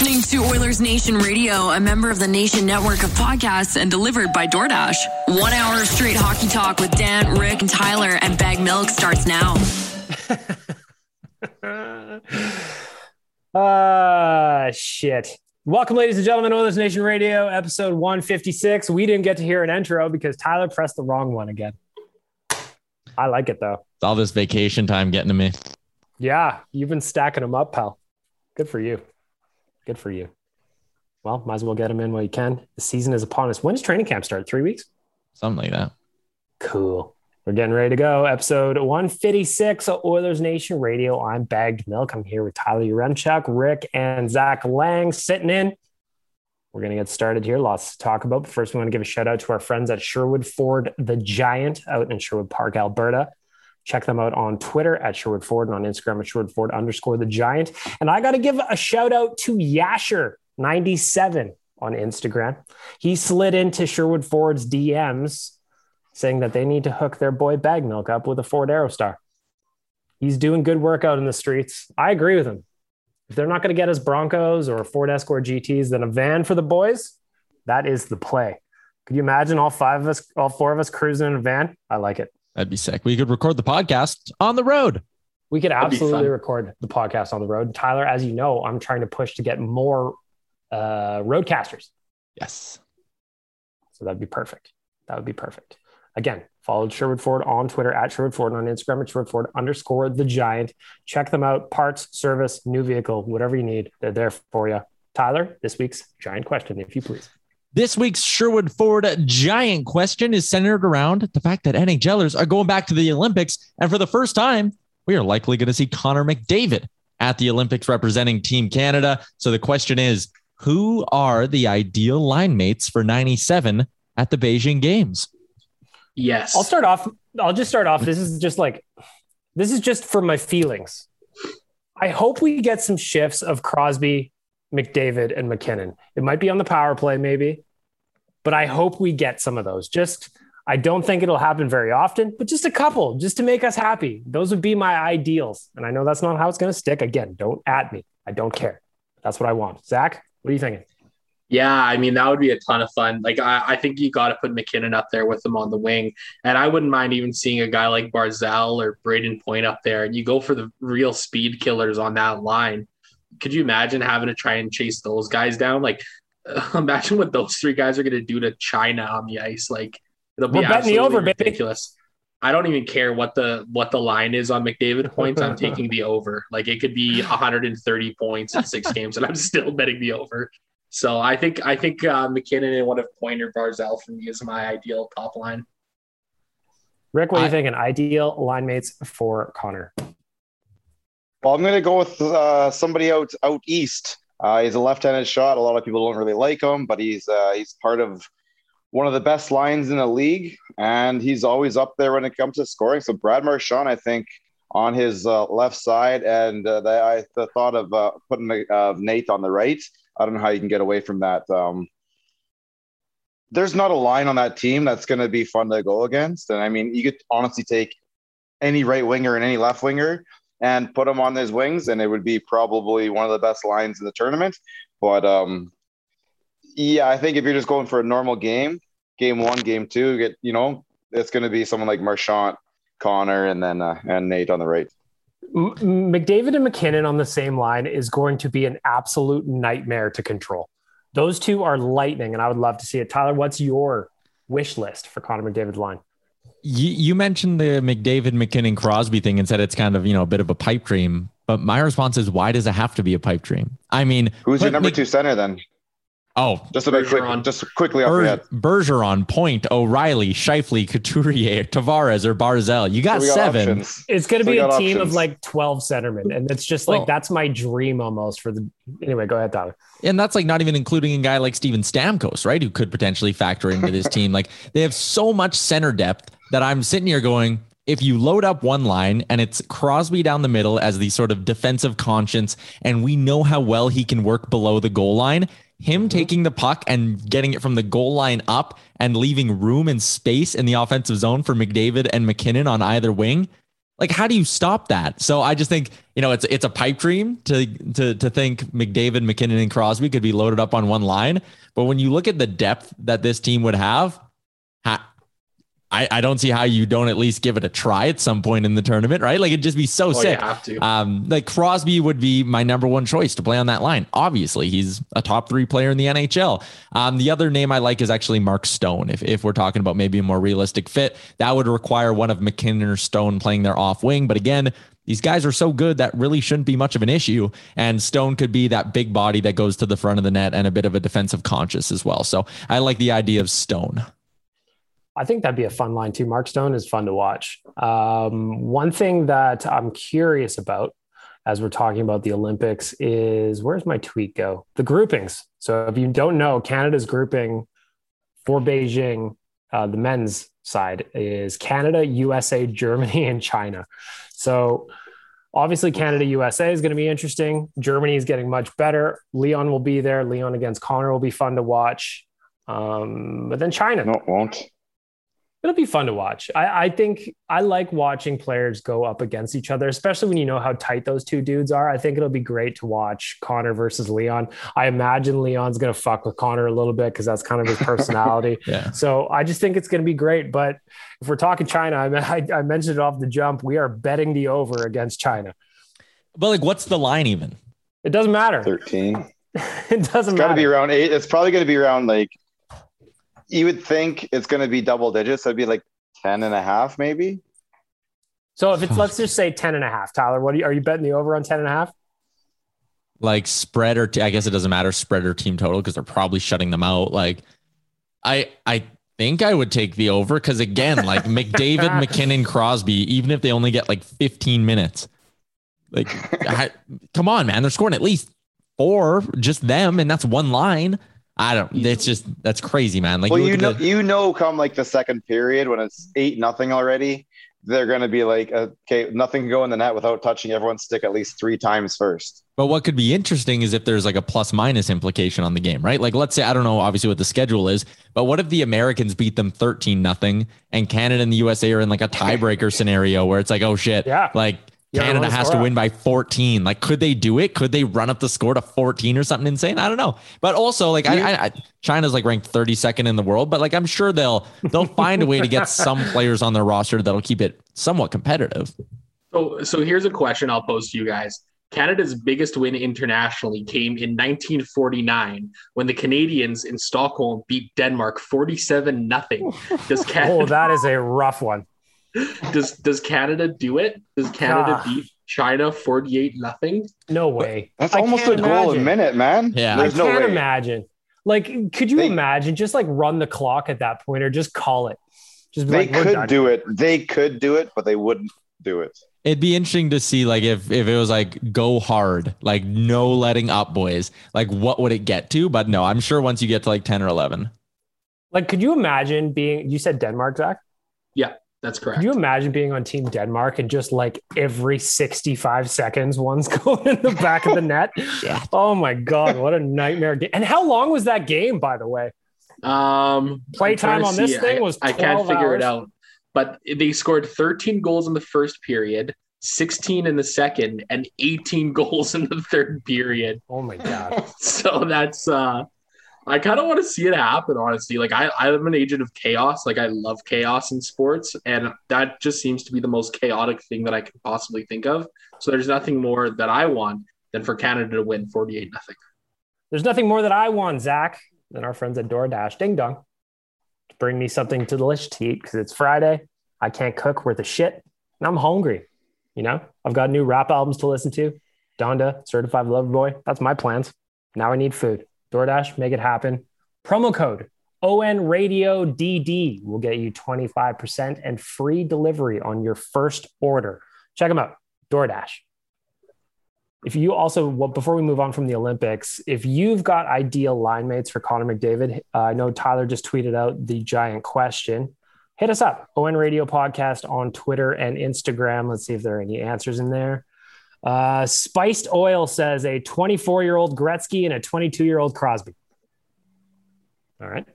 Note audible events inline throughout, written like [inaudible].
listening to Oilers Nation Radio, a member of the Nation network of podcasts and delivered by DoorDash. One hour of straight hockey talk with Dan, Rick, and Tyler and Bagged Milk starts now. [laughs] Ah, shit. Welcome, ladies and gentlemen, Oilers Nation Radio, episode 156. We didn't get to hear an intro because Tyler pressed the wrong one again. I like it though. It's all this vacation time getting to me. Yeah, you've been stacking them up, pal. Good for you. Good for you. Well, might as well get them in while you can. The season is upon us. When does training camp start? Three weeks? Something like that. Cool. We're getting ready to go. Episode 156 of Oilers Nation Radio. I'm Bagged Milk. I'm here with Tyler Yaremchuk, Rick, and Zach Laing sitting in. We're going to get started here. Lots to talk about. But first, we want to give a shout out to our friends at Sherwood Ford the Giant out in Sherwood Park, Alberta. Check them out on Twitter at Sherwood Ford and on Instagram at Sherwood Ford underscore the Giant. And I got to give a shout out to Yasher97 on Instagram. He slid into Sherwood Ford's DMs saying that they need to hook their boy Bagged Milk up with a Ford Aerostar. He's doing good work out in the streets. I agree with him. If they're not going to get us Broncos or Ford Escort GTs, then a van for the boys, that is the play. Could you imagine all five of us, all four of us cruising in a van? I like it. That'd be sick. We could record the podcast on the road. We could absolutely record the podcast on the road. Tyler, as you know, I'm trying to push to get more uh, roadcasters. Yes. So that'd be perfect. That would be perfect. Again, follow Sherwood Ford on Twitter at Sherwood Ford and on Instagram at Sherwood Ford underscore the giant. Check them out. Parts, service, new vehicle, whatever you need, they're there for you. Tyler, this week's giant question, if you please. This week's Sherwood Ford giant question is centered around the fact that NHLers are going back to the Olympics. And for the first time, we are likely going to see Connor McDavid at the Olympics representing Team Canada. So the question is who are the ideal line mates for 97 at the Beijing Games? Yes. I'll start off. I'll just start off. This is just like, this is just for my feelings. I hope we get some shifts of Crosby, McDavid, and MacKinnon. It might be on the power play, maybe, but I hope we get some of those. Just, I don't think it'll happen very often, but just a couple, just to make us happy. Those would be my ideals. And I know that's not how it's going to stick. Again, don't at me. I don't care. That's what I want. Zach, what are you thinking? Yeah, I mean that would be a ton of fun. Like I, I think you got to put MacKinnon up there with him on the wing, and I wouldn't mind even seeing a guy like Barzal or Brayden Point up there. And you go for the real speed killers on that line. Could you imagine having to try and chase those guys down? Like, [laughs] imagine what those three guys are going to do to China on the ice. Like, it'll be We're betting the absolutely over, baby. ridiculous. I don't even care what the what the line is on McDavid points. I'm [laughs] taking the over. Like it could be 130 points in six games, and I'm [laughs] still betting the over. So I think I think uh, MacKinnon and one of Pointer Barzal for me is my ideal top line. Rick, what do you think? An ideal line mates for Connor? Well, I'm going to go with uh, somebody out out east. Uh, he's a left-handed shot. A lot of people don't really like him, but he's uh, he's part of one of the best lines in the league, and he's always up there when it comes to scoring. So Brad Marchand, I think, on his uh, left side, and uh, the, I, the thought of uh, putting uh, Nate on the right. I don't know how you can get away from that. Um, there's not a line on that team that's going to be fun to go against, and I mean, you could honestly take any right winger and any left winger and put them on his wings, and it would be probably one of the best lines in the tournament. But um, yeah, I think if you're just going for a normal game, game one, game two, get you know, it's going to be someone like Marchand, Connor, and then uh, and Nate on the right. McDavid and MacKinnon on the same line is going to be an absolute nightmare to control. Those two are lightning, and I would love to see it. Tyler, what's your wish list for Connor McDavid's line? You, you mentioned the McDavid, MacKinnon, Crosby thing and said it's kind of you know a bit of a pipe dream. But my response is, why does it have to be a pipe dream? I mean, who's your number Mc- two center then? Oh, just a bit quick, just quickly off Ber- Bergeron, Point, O'Reilly, Scheifele, Couturier, Tavares, or Barzal. You got, so got seven. Options. It's going to so be a team options. of like 12 centermen. And it's just like, well, that's my dream almost for the. Anyway, go ahead, Tyler. And that's like not even including a guy like Steven Stamkos, right? Who could potentially factor into this [laughs] team. Like they have so much center depth that I'm sitting here going, if you load up one line and it's Crosby down the middle as the sort of defensive conscience, and we know how well he can work below the goal line, him mm-hmm. taking the puck and getting it from the goal line up and leaving room and space in the offensive zone for McDavid and MacKinnon on either wing. Like, how do you stop that? So I just think, you know, it's it's a pipe dream to to to think McDavid, MacKinnon, and Crosby could be loaded up on one line. But when you look at the depth that this team would have, I, I don't see how you don't at least give it a try at some point in the tournament, right? Like it'd just be so oh, sick. have to. Um, like Crosby would be my number one choice to play on that line. Obviously, he's a top three player in the NHL. Um, the other name I like is actually Mark Stone. If, if we're talking about maybe a more realistic fit, that would require one of MacKinnon or Stone playing their off wing. But again, these guys are so good that really shouldn't be much of an issue. And Stone could be that big body that goes to the front of the net and a bit of a defensive conscious as well. So I like the idea of Stone. I think that'd be a fun line too. Mark Stone is fun to watch. Um, one thing that I'm curious about as we're talking about the Olympics is where's my tweet go? The groupings. So if you don't know, Canada's grouping for Beijing, uh, the men's side is Canada, USA, Germany, and China. So obviously Canada, USA is going to be interesting. Germany is getting much better. Leon will be there. Leon against Connor will be fun to watch. Um, but then China. No, won't it'll be fun to watch. I, I, think I like watching players go up against each other, especially when you know how tight those two dudes are. I think it'll be great to watch Connor versus Leon. I imagine Leon's going to fuck with Connor a little bit because that's kind of his personality. [laughs] yeah. So I just think it's going to be great. But if we're talking China, I, [laughs] I, I mentioned it off the jump. We are betting the over against China. But like, what's the line even? It doesn't matter. 13. [laughs] it doesn't matter. it's got to be around eight. It's probably going to be around like you would think it's going to be double digits. So it'd be like 10 and a half, maybe. So if it's, let's just say 10 and a half, Tyler, what are you, are you betting the over on 10 and a half? Like spread or t- I guess it doesn't matter spread or team total because they're probably shutting them out. Like I, I think I would take the over because again, like [laughs] McDavid, MacKinnon, Crosby, even if they only get like 15 minutes, like [laughs] I, come on, man, they're scoring at least four, just them, and that's one line. I don't. It's just that's crazy, man. Like, well, you, you know, the, you know, come like the second period when it's eight nothing already, they're going to be like, okay, nothing can go in the net without touching everyone's stick at least three times first. But what could be interesting is if there's like a plus minus implication on the game, right? Like, let's say I don't know, obviously what the schedule is, but what if the Americans beat them thirteen nothing, and Canada and the USA are in like a [laughs] tiebreaker scenario where it's like, oh shit, yeah, like Canada has to win by 14. Like, could they do it? Could they run up the score to 14 or something insane? I don't know. But also, like, I, I, China's like ranked 32nd in the world, but like, I'm sure they'll they'll find a way to get [laughs] some players on their roster that'll keep it somewhat competitive. So, so here's a question I'll pose to you guys. Canada's biggest win internationally came in 1949 when the Canadians in Stockholm beat Denmark 47 nothing. [laughs] Does oh, Canada- Oh, that is a rough one. [laughs] does does Canada do it? Does Canada Ah. beat China forty eight nothing? No way. That's I almost a can't goal a minute, man. Yeah. There's I no can't way. imagine. Like, could you They- imagine just like run the clock at that point or just call it? Just They like, could do it. They could do it, but they wouldn't do it. It'd be interesting to see like if if it was like go hard, like no letting up, boys. Like what would it get to? But no, I'm sure once you get to like ten or eleven. Like, could you imagine being? You said Denmark, Zach. That's correct. Could you imagine being on Team Denmark and just like every 65 seconds, one's [laughs] going in the back of the net? [laughs] Yeah. Oh my God, what a nightmare. game. And how long was that game, by the way? Um, Playtime I'm trying to on this see. thing I- was I can't 12 figure it out. But they scored 13 goals in the first period, 16 in the second, and 18 [laughs] goals in the third period. Oh my God. So that's uh I kind of want to see it happen, honestly. Like I, I'm an agent of chaos. Like I love chaos in sports, and that just seems to be the most chaotic thing that I can possibly think of. So there's nothing more that I want than for Canada to win 48 nothing. There's nothing more that I want, Zach, than our friends at DoorDash. Ding dong. Bring me something to the delicious to eat because it's Friday. I can't cook worth a shit. And I'm hungry. You know, I've got new rap albums to listen to. Donda, Certified Lover Boy. That's my plans. Now I need food. DoorDash, make it happen. Promo code ON Radio DD will get you 25% and free delivery on your first order. Check them out. DoorDash. If you also, well, before we move on from the Olympics, if you've got ideal line mates for Connor McDavid, uh, I know Tyler just tweeted out the giant question. Hit us up, ON Radio Podcast on Twitter and Instagram. Let's see if there are any answers in there. Uh, Spiced Oil says a 24 year old Gretzky and a 22 year old Crosby. All right.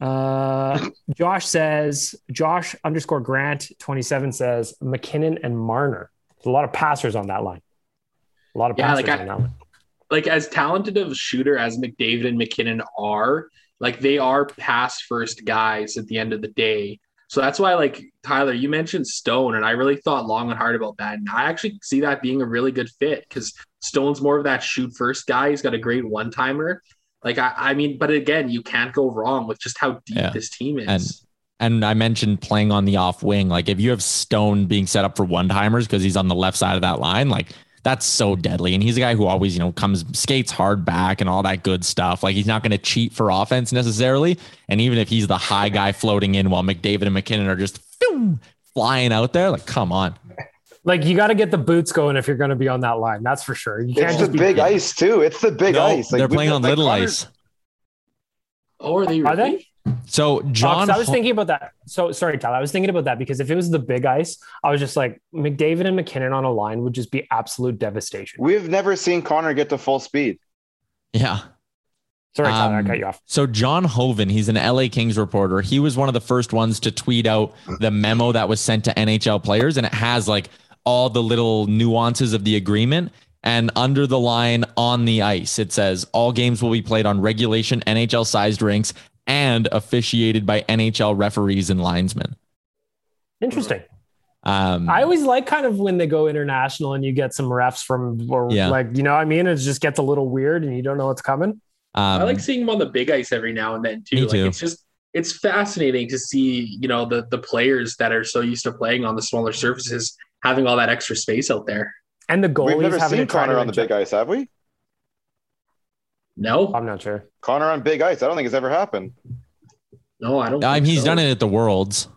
Uh, [laughs] Josh says, Josh underscore Grant 27 says MacKinnon and Marner. There's a lot of passers on that line. A lot of Yeah, passers like I- on that line. Like as talented of a shooter as McDavid and MacKinnon are, like they are pass first guys at the end of the day. So that's why, like Tyler, you mentioned Stone, and I really thought long and hard about that. And I actually see that being a really good fit because Stone's more of that shoot first guy. He's got a great one timer. Like I, I mean, but again, you can't go wrong with just how deep Yeah. this team is. And- And I mentioned playing on the off wing. Like if you have Stone being set up for one timers because he's on the left side of that line, like that's so deadly. And he's a guy who always, you know, comes skates hard back and all that good stuff. Like he's not going to cheat for offense necessarily. And even if he's the high guy floating in while McDavid and MacKinnon are just phew, flying out there, like come on. Like you got to get the boots going if you're going to be on that line. That's for sure. You can't It's the just be big ice too. It's the big No, ice. Like, they're playing on like, little Connor's- ice. oh, are they? Are really? they? So John, John, I was thinking about that. So sorry, Tyler. I was thinking about that because if it was the big ice, I was just like McDavid and MacKinnon on a line would just be absolute devastation. We've never seen Connor get to full speed. yeah. Sorry, Tyler, Um, I cut you off. So John Hoven, he's an LA Kings reporter. He was one of the first ones to tweet out the memo that was sent to NHL players, and it has like all the little nuances of the agreement. And under the line on the ice, it says all games will be played on regulation NHL sized rinks and officiated by NHL referees and linesmen. Interesting. Um, I always like kind of when they go international and you get some refs from, or Yeah. like you know, what I mean, it just gets a little weird and you don't know what's coming. um, I like seeing them on the big ice every now and then too. Me like too. it's just it's fascinating to see, you know, the the players that are so used to playing on the smaller surfaces having all that extra space out there. And the We've goalies never having seen to Connor on the big ice, have we? No, I'm not sure. Connor on big ice. I don't think it's ever happened. no, I don't. I mean, he's so. done it at the Worlds.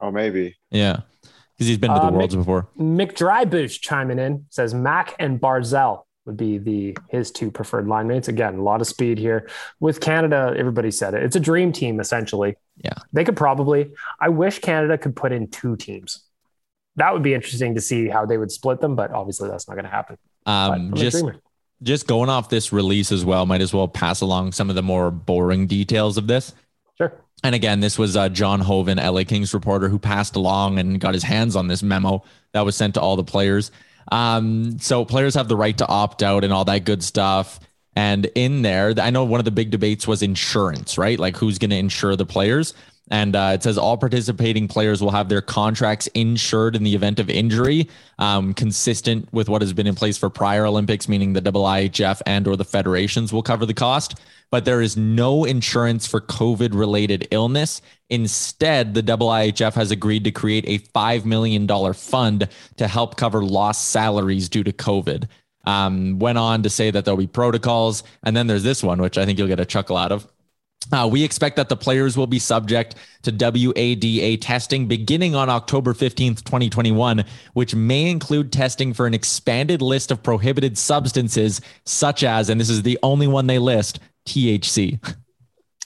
Oh, maybe. Yeah. Because he's been to the Uh, Worlds before. Mick Drybush chiming in says Mac and Barzal would be the his two preferred line mates. Again, a lot of speed here. With Canada, everybody said it. It's a dream team essentially. Yeah. They could probably I wish Canada could put in two teams. That would be interesting to see how they would split them, but obviously that's not going to happen. Um, I'm a just dreamer. Just going off this release as well, might as well pass along some of the more boring details of this. Sure. And again, this was uh, John Hoven, LA Kings reporter, who passed along and got his hands on this memo that was sent to all the players. Um, so players have the right to opt out and all that good stuff. And in there, I know one of the big debates was insurance, right? Like who's going to insure the players. And uh, it says all participating players will have their contracts insured in the event of injury, um, consistent with what has been in place for prior Olympics, meaning the IIHF and or the federations will cover the cost. but there is no insurance for COVID related illness. Instead, the IIHF has agreed to create a $5 million fund to help cover lost salaries due to COVID. Um, went on to say that there'll be protocols. And then there's this one, which I think you'll get a chuckle out of. Uh, we expect that the players will be subject to WADA testing beginning on October 15th, 2021, which may include testing for an expanded list of prohibited substances, such as, and this is the only one they list, THC.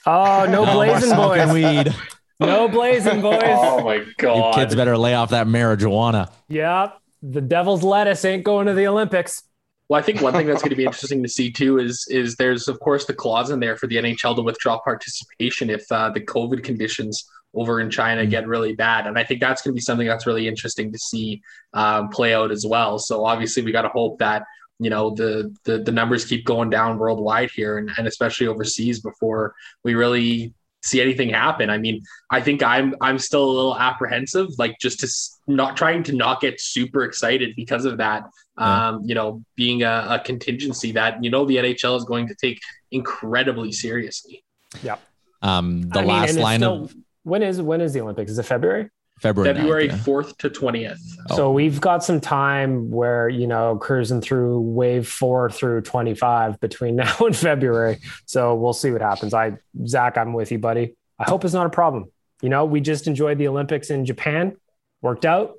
Oh, no, [laughs] no blazing boys. Weed. No blazing [laughs] boys. oh my god. You kids better lay off that marijuana. Yep. The devil's lettuce ain't going to the Olympics. Well, I think one thing that's going to be [laughs] interesting to see too is is there's of course the clause in there for the NHL to withdraw participation if uh, the COVID conditions over in China mm-hmm. get really bad, and I think that's going to be something that's really interesting to see um, play out as well. So obviously, we got to hope that you know the, the the numbers keep going down worldwide here, and, and especially overseas before we really see anything happen. I mean, I think I'm I'm still a little apprehensive, like just to not trying to not get super excited because of that um, you know, being a, a, contingency that you know the NHL is going to take incredibly seriously. Yeah. Um, the I last mean, line still, of when is when is the Olympics? Is it February? February February fourth to twentieth. Oh. So we've got some time where you know cruising through wave four through twenty five between [laughs] now and February. So we'll see what happens. I Zach, I'm with you, buddy. I hope it's not a problem. You know, we just enjoyed the Olympics in Japan, worked out.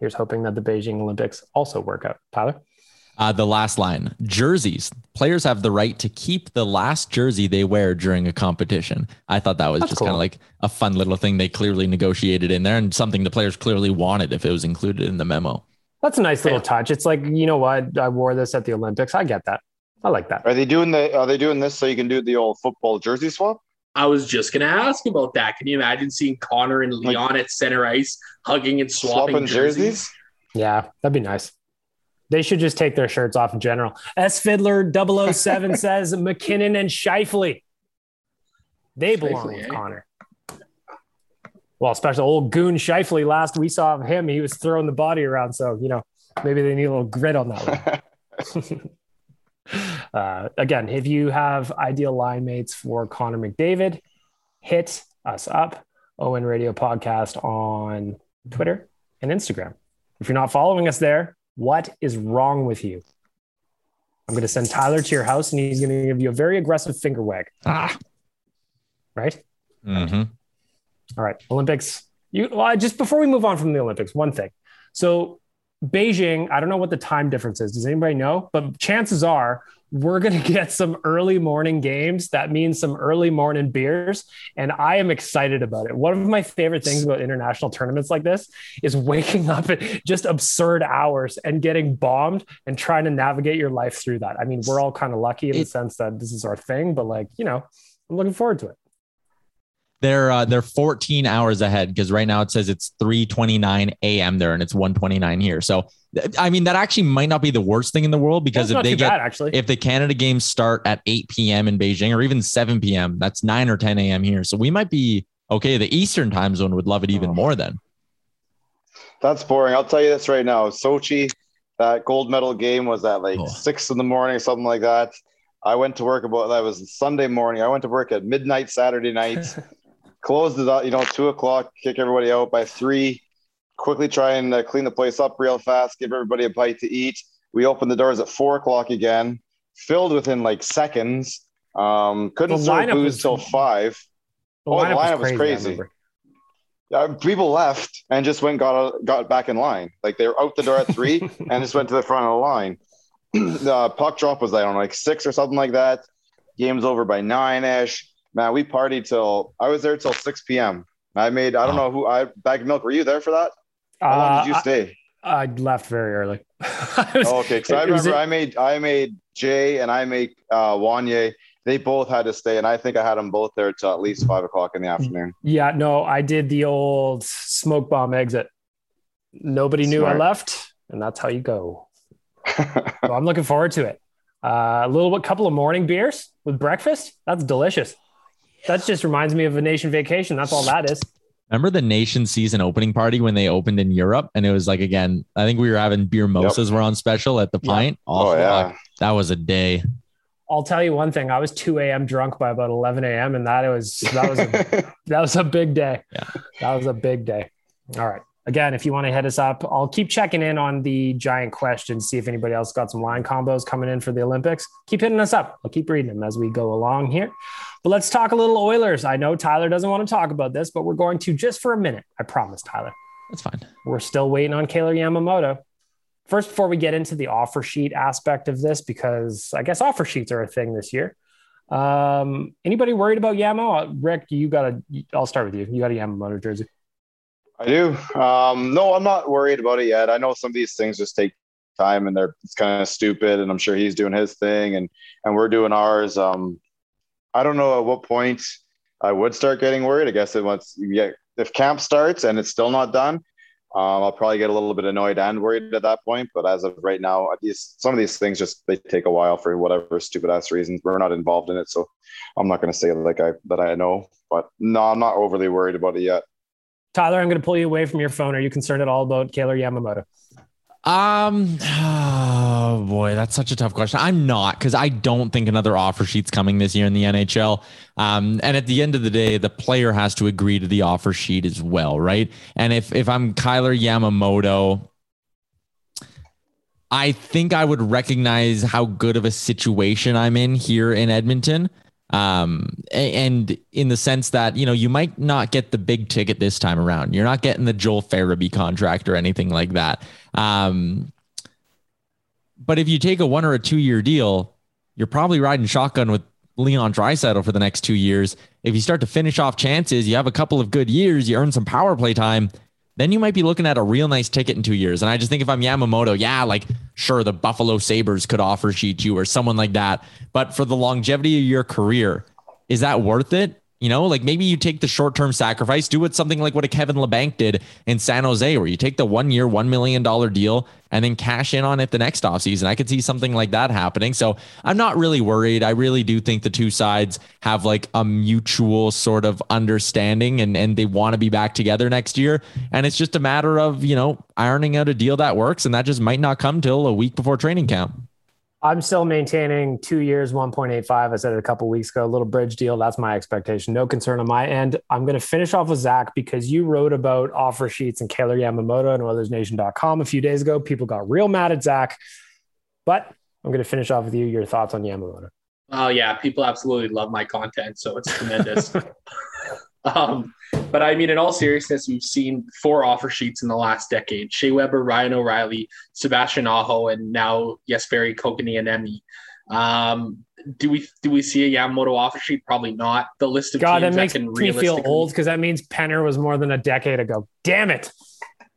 Here's hoping that the Beijing Olympics also work out. Tyler? Uh, the last line jerseys. Players have the right to keep the last jersey they wear during a competition. I thought that was That's just cool. kind of like a fun little thing they clearly negotiated in there and something the players clearly wanted if it was included in the memo. That's a nice little touch. It's like, you know what? I wore this at the Olympics. I get that. I like that. Are they doing the are they doing this so you can do the old football jersey swap? I was just gonna ask about that. Can you imagine seeing Connor and Leon like, at center ice hugging and swapping, swapping jerseys? jerseys? Yeah, that'd be nice. They should just take their shirts off in general. S Fiddler 007 [laughs] says MacKinnon and Scheifele. They belong Scheifele, with eh? Connor. Well, especially old goon Scheifele. Last we saw of him, he was throwing the body around. So, you know, maybe they need a little grit on that one. [laughs] uh, again, if you have ideal line mates for Connor McDavid, hit us up, ON Radio Podcast on Twitter and Instagram. If you're not following us there, what is wrong with you? I'm going to send Tyler to your house and he's going to give you a very aggressive finger wag. Ah. Right? Mm-hmm. All right. Olympics. You well, just before we move on from the Olympics, one thing. So Beijing, I don't know what the time difference is. Does anybody know? But chances are we're going [laughs] to get some early morning games. That means some early morning beers. And I am excited about it. One of my favorite things about international tournaments like this is waking [laughs] up at just absurd hours and getting bombed and trying to navigate your life through that. I mean, we're all kind of lucky in the sense that this is our thing, but like, you know, I'm looking forward to it. They're uh, they're 14 hours ahead because right now it says it's 3:29 a.m. there and it's 1:29 here. So I mean that actually might not be the worst thing in the world because if they get bad, actually if the Canada games start at 8 p.m. in Beijing or even 7 p.m. that's 9 or 10 a.m. here. So we might be okay. The Eastern time zone would love it even oh. more then. That's boring. I'll tell you this right now. Sochi, that gold medal game was at like oh. six in the morning, something like that. I went to work about that was Sunday morning. I went to work at midnight Saturday night. [laughs] close it up, you know, two o'clock, kick everybody out by three, quickly try and uh, clean the place up real fast, give everybody a bite to eat. We opened the doors at four o'clock again, filled within like seconds. Um, couldn't serve booze till five. The oh, the lineup was crazy. Was crazy. Yeah, people left and just went got got back in line. Like they were out the door at three [laughs] and just went to the front of the line. [clears throat] the puck drop was I don't know, like six or something like that. Game's over by nine ish man, we partied till I was there till 6 p.m. I made I don't know who I bag of milk. Were you there for that? How uh, long did you uh, stay? I, I left very early. was, [laughs] oh, okay, because I remember I made I made Jay and I made uh, Wanye. They both had to stay, and I think I had them both there till at least five o'clock in the afternoon. Yeah, no, I did the old smoke bomb exit. Nobody Smart. knew I left, and that's how you go. [laughs] so I'm looking forward to it. Uh, a little bit, couple of morning beers with breakfast. That's delicious. That just reminds me of a nation vacation. That's all that is. Remember the nation season opening party when they opened in Europe? And it was like, again, I think we were having beer mimosas yep. were on special at the pint. Yep. Oh, oh, yeah. That was a day. I'll tell you one thing. I was 2 a.m. drunk by about 11 a.m. and that was that was a, [laughs] that was a big day. Yeah. That was a big day. All right. Again, if you want to hit us up, I'll keep checking in on the giant questions, see if anybody else got some line combos coming in for the Olympics. Keep hitting us up. I'll keep reading them as we go along here. But let's talk a little Oilers. I know Tyler doesn't want to talk about this, but we're going to just for a minute. I promise, Tyler. That's fine. We're still waiting on Kailer Yamamoto. First, before we get into the offer sheet aspect of this, because I guess offer sheets are a thing this year. Um, anybody worried about Yamo? Rick, you got a. I'll start with you. You got a Yamamoto jersey. I do. Um, no, I'm not worried about it yet. I know some of these things just take time, and they're it's kind of stupid. And I'm sure he's doing his thing, and and we're doing ours. Um, I don't know at what point I would start getting worried. I guess it once get if camp starts and it's still not done, um, I'll probably get a little bit annoyed and worried at that point. But as of right now, these some of these things just they take a while for whatever stupid ass reasons. We're not involved in it, so I'm not going to say like I that I know. But no, I'm not overly worried about it yet. Tyler, I'm going to pull you away from your phone. Are you concerned at all about Kailer Yamamoto? Um, oh boy, that's such a tough question. I'm not because I don't think another offer sheet's coming this year in the NHL. Um, and at the end of the day, the player has to agree to the offer sheet as well, right? And if if I'm Kailer Yamamoto, I think I would recognize how good of a situation I'm in here in Edmonton um and in the sense that you know you might not get the big ticket this time around. You're not getting the joel farabee contract or anything like that. Um but if you take a one or a two year deal you're probably riding shotgun with leon draisaitl for the next two years. If you start to finish off chances you have a couple of good years you earn some power play time then you might be looking at a real nice ticket in two years. And I just think if I'm Yamamoto, yeah, like sure, the Buffalo Sabres could offer sheet you or someone like that. But for the longevity of your career, is that worth it? You know, like maybe you take the short term sacrifice, do it something like what a Kevin Labanc did in San Jose, where you take the one year, $1 million deal and then cash in on it the next offseason. I could see something like that happening. So I'm not really worried. I really do think the two sides have like a mutual sort of understanding and, and they want to be back together next year. And it's just a matter of, you know, ironing out a deal that works. And that just might not come till a week before training camp. I'm still maintaining two years, 1.85. I said it a couple weeks ago, a little bridge deal. That's my expectation. No concern on my end. I'm going to finish off with Zach because you wrote about offer sheets and Kailer Yamamoto and OilersNation.com a few days ago. People got real mad at Zach, but I'm going to finish off with you. Your thoughts on Yamamoto? Oh yeah, people absolutely love my content, so it's tremendous. [laughs] um, but I mean, in all seriousness, we've seen four offer sheets in the last decade: Shea Weber, Ryan O'Reilly, Sebastian Aho, and now Jesperi Kotkaniemi. Um, do we do we see a Yamamoto offer sheet? Probably not. The list of God, that teams makes that can me feel old because that means Penner was more than a decade ago. Damn it.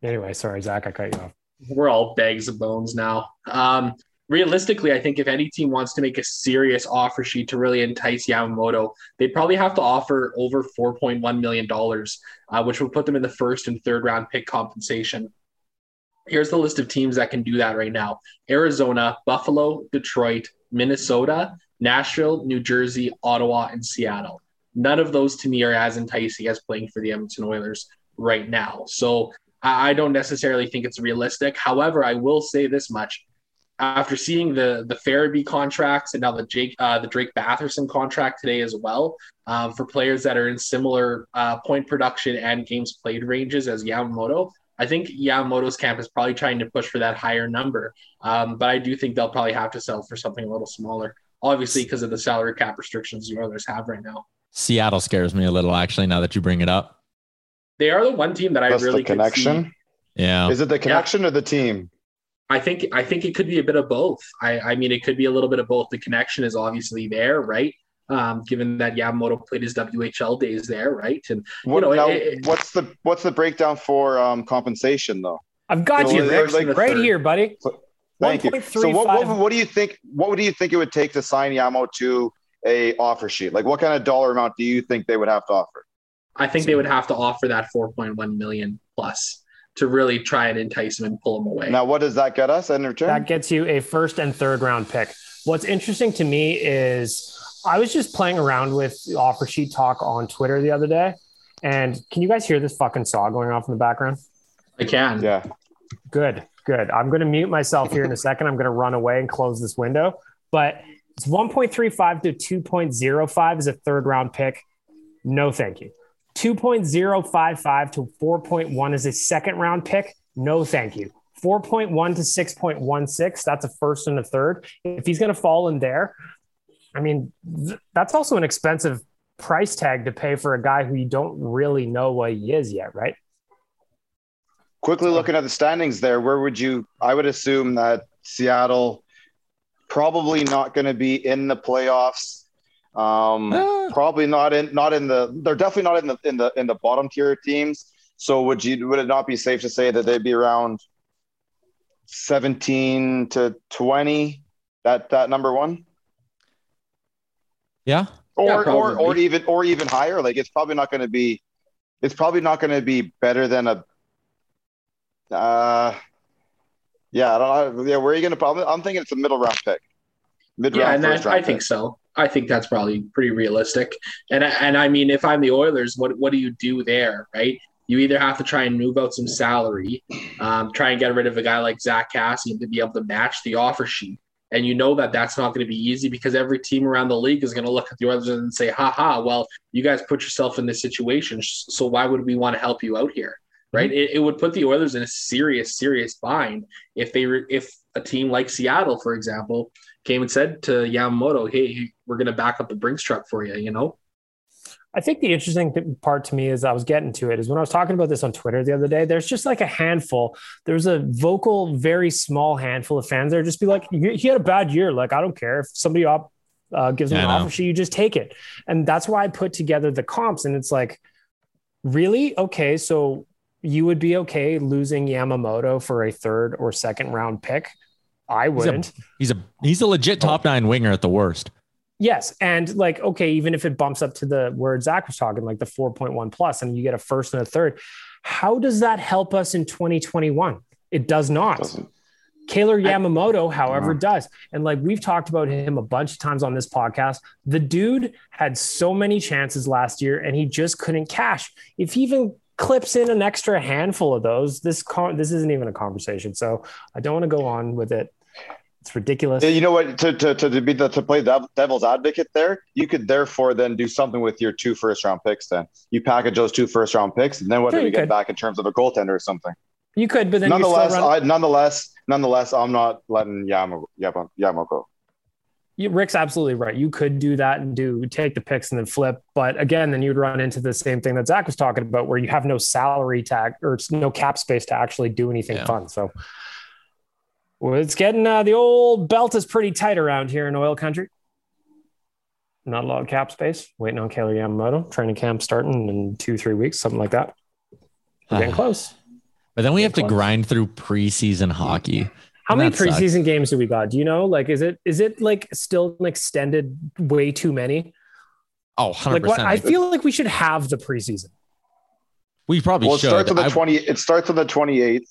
Anyway, sorry, Zach, I cut you off. we're all bags of bones now. Um, realistically, I think if any team wants to make a serious offer sheet to really entice Yamamoto, they'd probably have to offer over $4.1 million, uh, which would put them in the first and third round pick compensation. Here's the list of teams that can do that right now Arizona, Buffalo, Detroit, Minnesota, Nashville, New Jersey, Ottawa, and Seattle. None of those to me are as enticing as playing for the Edmonton Oilers right now. So I I don't necessarily think it's realistic. However, I will say this much: after seeing the the Farabee contracts and now the Jake uh, the Drake Batherson contract today as well, um, for players that are in similar uh, point production and games played ranges as Yamamoto, I think Yamamoto's camp is probably trying to push for that higher number. Um, but I do think they'll probably have to sell for something a little smaller, obviously because of the salary cap restrictions the Oilers have right now. Seattle scares me a little, actually, now that you bring it up. They are the one team that I really the could see- connection. Yeah. Is it the connection or the team? I think I think it could be a bit of both. I, I mean, it could be a little bit of both. The connection is obviously there, right? Um, given that Yamamoto played his WHL days there, right? And What, know, now, it- it- what's the what's the breakdown for um, compensation though? I've got So you, Rick, like- right here, buddy. Thank you. So what, what what do you think? What do you think it would take to sign Yamo to a offer sheet? Like what kind of dollar amount do you think they would have to offer? I think they would have to offer that 4.1 million plus to really try and entice him and pull him away. Now, what does that get us in return? That gets you a first and third round pick. What's interesting to me is I was just playing around with offer sheet talk on Twitter the other day. And can you guys hear this fucking saw going off in the background? I can. yeah. Good, good. I'm going to mute myself here in a second. I'm going to run away and close this window. But It's 1.35 to 2.05 is a third round pick. No, thank you. 2.055 to 4.1 is a second round pick. No, thank you. 4.1 to 6.16, that's a first and a third. If he's going to fall in there, I mean, th- that's also an expensive price tag to pay for a guy who you don't really know what he is yet, right? Quickly looking at the standings there, where would you? I would assume that Seattle probably not going to be in the playoffs. Um, Ah. Probably not in not in the. They're definitely not in the in the in the bottom tier teams. So would you would it not be safe to say that they'd be around seventeen to twenty? That that number one, Yeah. or Yeah, or or even or even higher. Like it's probably not going to be. It's probably not going to be better than a. Uh, yeah, I don't know. Yeah, where are you going to? Probably, I'm thinking it's a middle round pick. Mid Yeah, round and first that, round. I think so. I think that's probably pretty realistic. And I- and I mean, if I'm the Oilers, what what do you do there, right? You either have to try and move out some salary, um, try and get rid of a guy like Zack Kassian to be able to match the offer sheet, and you know that that's not going to be easy because every team around the league is going to look at the Oilers and say, "Ha ha! Well, you guys put yourself in this situation, so why would we want to help you out here?" Right? It, it would put the Oilers in a serious, serious bind if they were if a team like Seattle, for example, came and said to Yamamoto, "Hey, we're going to back up the Brinks truck for you," you know. I think the interesting part to me is I was getting to it is when I was talking about this on Twitter the other day. There's just like a handful. There's a vocal, very small handful of fans there. Just be like, he had a bad year. Like I don't care if somebody op, uh, gives him Yeah, an offer sheet, you just take it. And that's why I put together the comps. And it's like, really okay. So you would be okay losing Yamamoto for a third or second round pick. I He's wouldn't. He's a he's a legit oh. top nine winger at the worst. Yes. And like, okay, even if it bumps up to the where Zach was talking, like the 4.1 plus, and you get a first and a third, how does that help us in 2021? It does not. Doesn't. Kailer Yamamoto, however, does. And like we've talked about him a bunch of times on this podcast, the dude had so many chances last year and he just couldn't cash. If he even clips in an extra handful of those, this con- this isn't even a conversation. So I don't want to go on with it. It's ridiculous. You know what? To to to, to be the to play dev- devil's advocate there, you could therefore then do something with your two first round picks. Then you package those two first round picks, and then what Yeah, do we you get could. back in terms of a goaltender or something? You could, but then nonetheless, you're still running- I, nonetheless, nonetheless, I'm not letting Yamo Yamo Yamo go. You- Rick's absolutely right. You could do that and do take the picks and then flip. But again, then you'd run into the same thing that Zach was talking about, where you have no salary tag or it's no cap space to actually do anything Yeah. fun. So well, it's getting uh, the old belt is pretty tight around here in oil country. Not a lot of cap space. Waiting on Kailer Yamamoto. Training camp starting in two, three weeks, something like that. We're getting close. But then we have to grind through preseason hockey. How many that sucks. preseason games do we got? Do you know? Like, is it is it like still an extended way too many? Oh, 100%. Like what I feel like we should have the preseason. we probably Well, it should. starts on the I- twenty. It starts on the twenty eighth,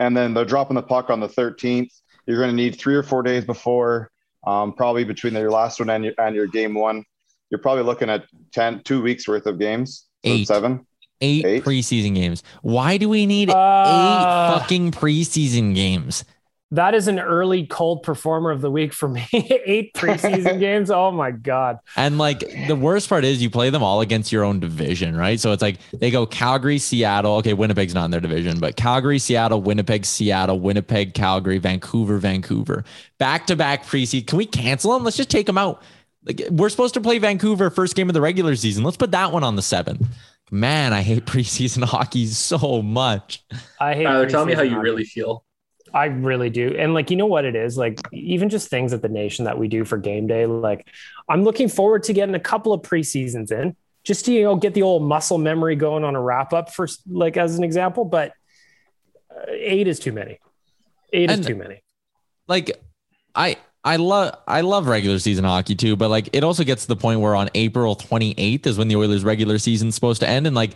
and then they're dropping the puck on the thirteenth. You're going to need three or four days before, um, probably between your last one and your and your game one. You're probably looking at 10, two weeks worth of games. Eight. seven. eight, Eight? preseason games. Why do we need Uh, eight fucking preseason games? That is an early cold performer of the week for me. [laughs] Eight preseason [laughs] games. Oh my god. And like the worst part is you play them all against your own division, right? So it's like they go Calgary, Seattle. Okay, Winnipeg's not in their division, but Calgary, Seattle, Winnipeg, Seattle, Winnipeg, Calgary, Vancouver, Vancouver. Back to back preseason. Can we cancel them? Let's just take them out. Like we're supposed to play Vancouver first game of the regular season. Let's put that one on the seventh. Man, I hate [laughs] preseason hockey so much. I hate. Tyler, tell me how preseason you really feel. I really do. And like, you know what it is? Like, even just things at the nation that we do for game day. Like, I'm looking forward to getting a couple of preseasons in just to, you know, get the old muscle memory going on a wrap up for, like, as an example. But uh, eight is too many. Eight And- is too many. like I I love I love regular season hockey too, but like it also gets to the point where on April 28th is when the Oilers regular season's supposed to end and like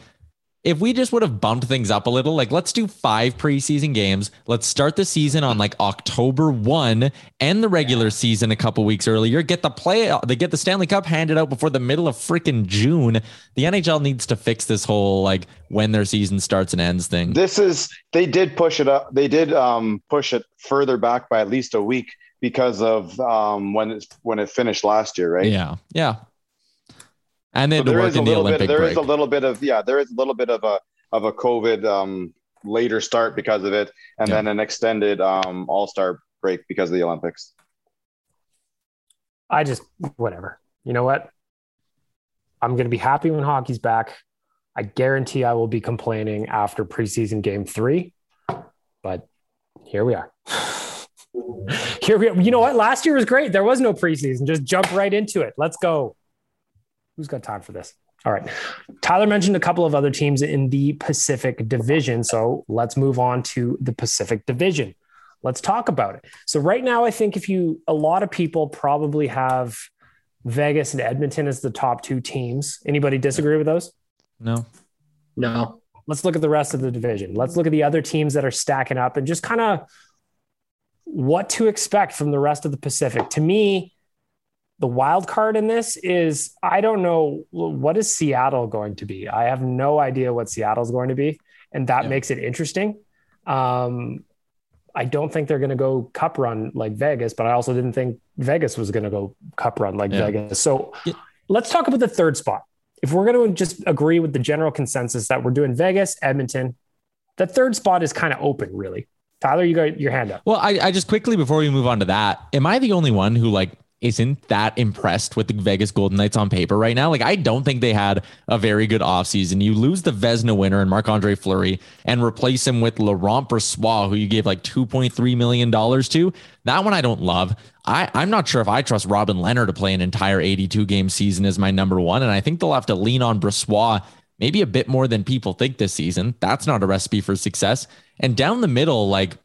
if we just would have bumped things up a little, like let's do five preseason games. Let's start the season on like October 1 and the regular season a couple weeks earlier. Get the play they get the Stanley Cup handed out before the middle of freaking June. The NHL needs to fix this whole like when their season starts and ends thing. This is they did push it up. They did um, push it further back by at least a week because of um, when it when it finished last year, right? Yeah, yeah. And then So to work a in the little Olympic bit. There break. is a little bit of yeah. There is a little bit of a of a COVID um, later start because of it, and Yeah. then an extended um, All Star break because of the Olympics. I just whatever. You know what? I'm going to be happy when hockey's back. I guarantee I will be complaining after preseason game three, but here we are. [sighs] here we are. You know what? Last year was great. There was no preseason. Just jump right into it. Let's go. Who's got time for this? All right. Tyler mentioned a couple of other teams in the Pacific Division. So let's move on to the Pacific Division. Let's talk about it. So, right now, I think if you, a lot of people probably have Vegas and Edmonton as the top two teams. Anybody disagree with those? no. No. Let's look at the rest of the division. Let's look at the other teams that are stacking up and just kind of what to expect from the rest of the Pacific. To me, the wild card in this is I don't know what is Seattle going to be. I have no idea what Seattle's going to be, and that Yeah. makes it interesting. Um, I don't think they're going to go cup run like Vegas, but I also didn't think Vegas was going to go cup run like Yeah. Vegas. So Yeah. let's talk about the third spot. If we're going to just agree with the general consensus that we're doing Vegas, Edmonton, the third spot is kind of open, really. Tyler, you got your hand up. Well, I, I just quickly before we move on to that, am I the only one who like isn't that impressed with the Vegas Golden Knights on paper right now? Like, I don't think they had a very good offseason. You lose the Vezina winner and Marc Andre Fleury and replace him with Laurent Brossoit, who you gave like $2.3 million to. That one I don't love. I, I'm not sure if I trust Robin Lehner to play an entire 82 game season as my number one. And I think they'll have to lean on Brossoit maybe a bit more than people think this season. That's not a recipe for success. And down the middle, like,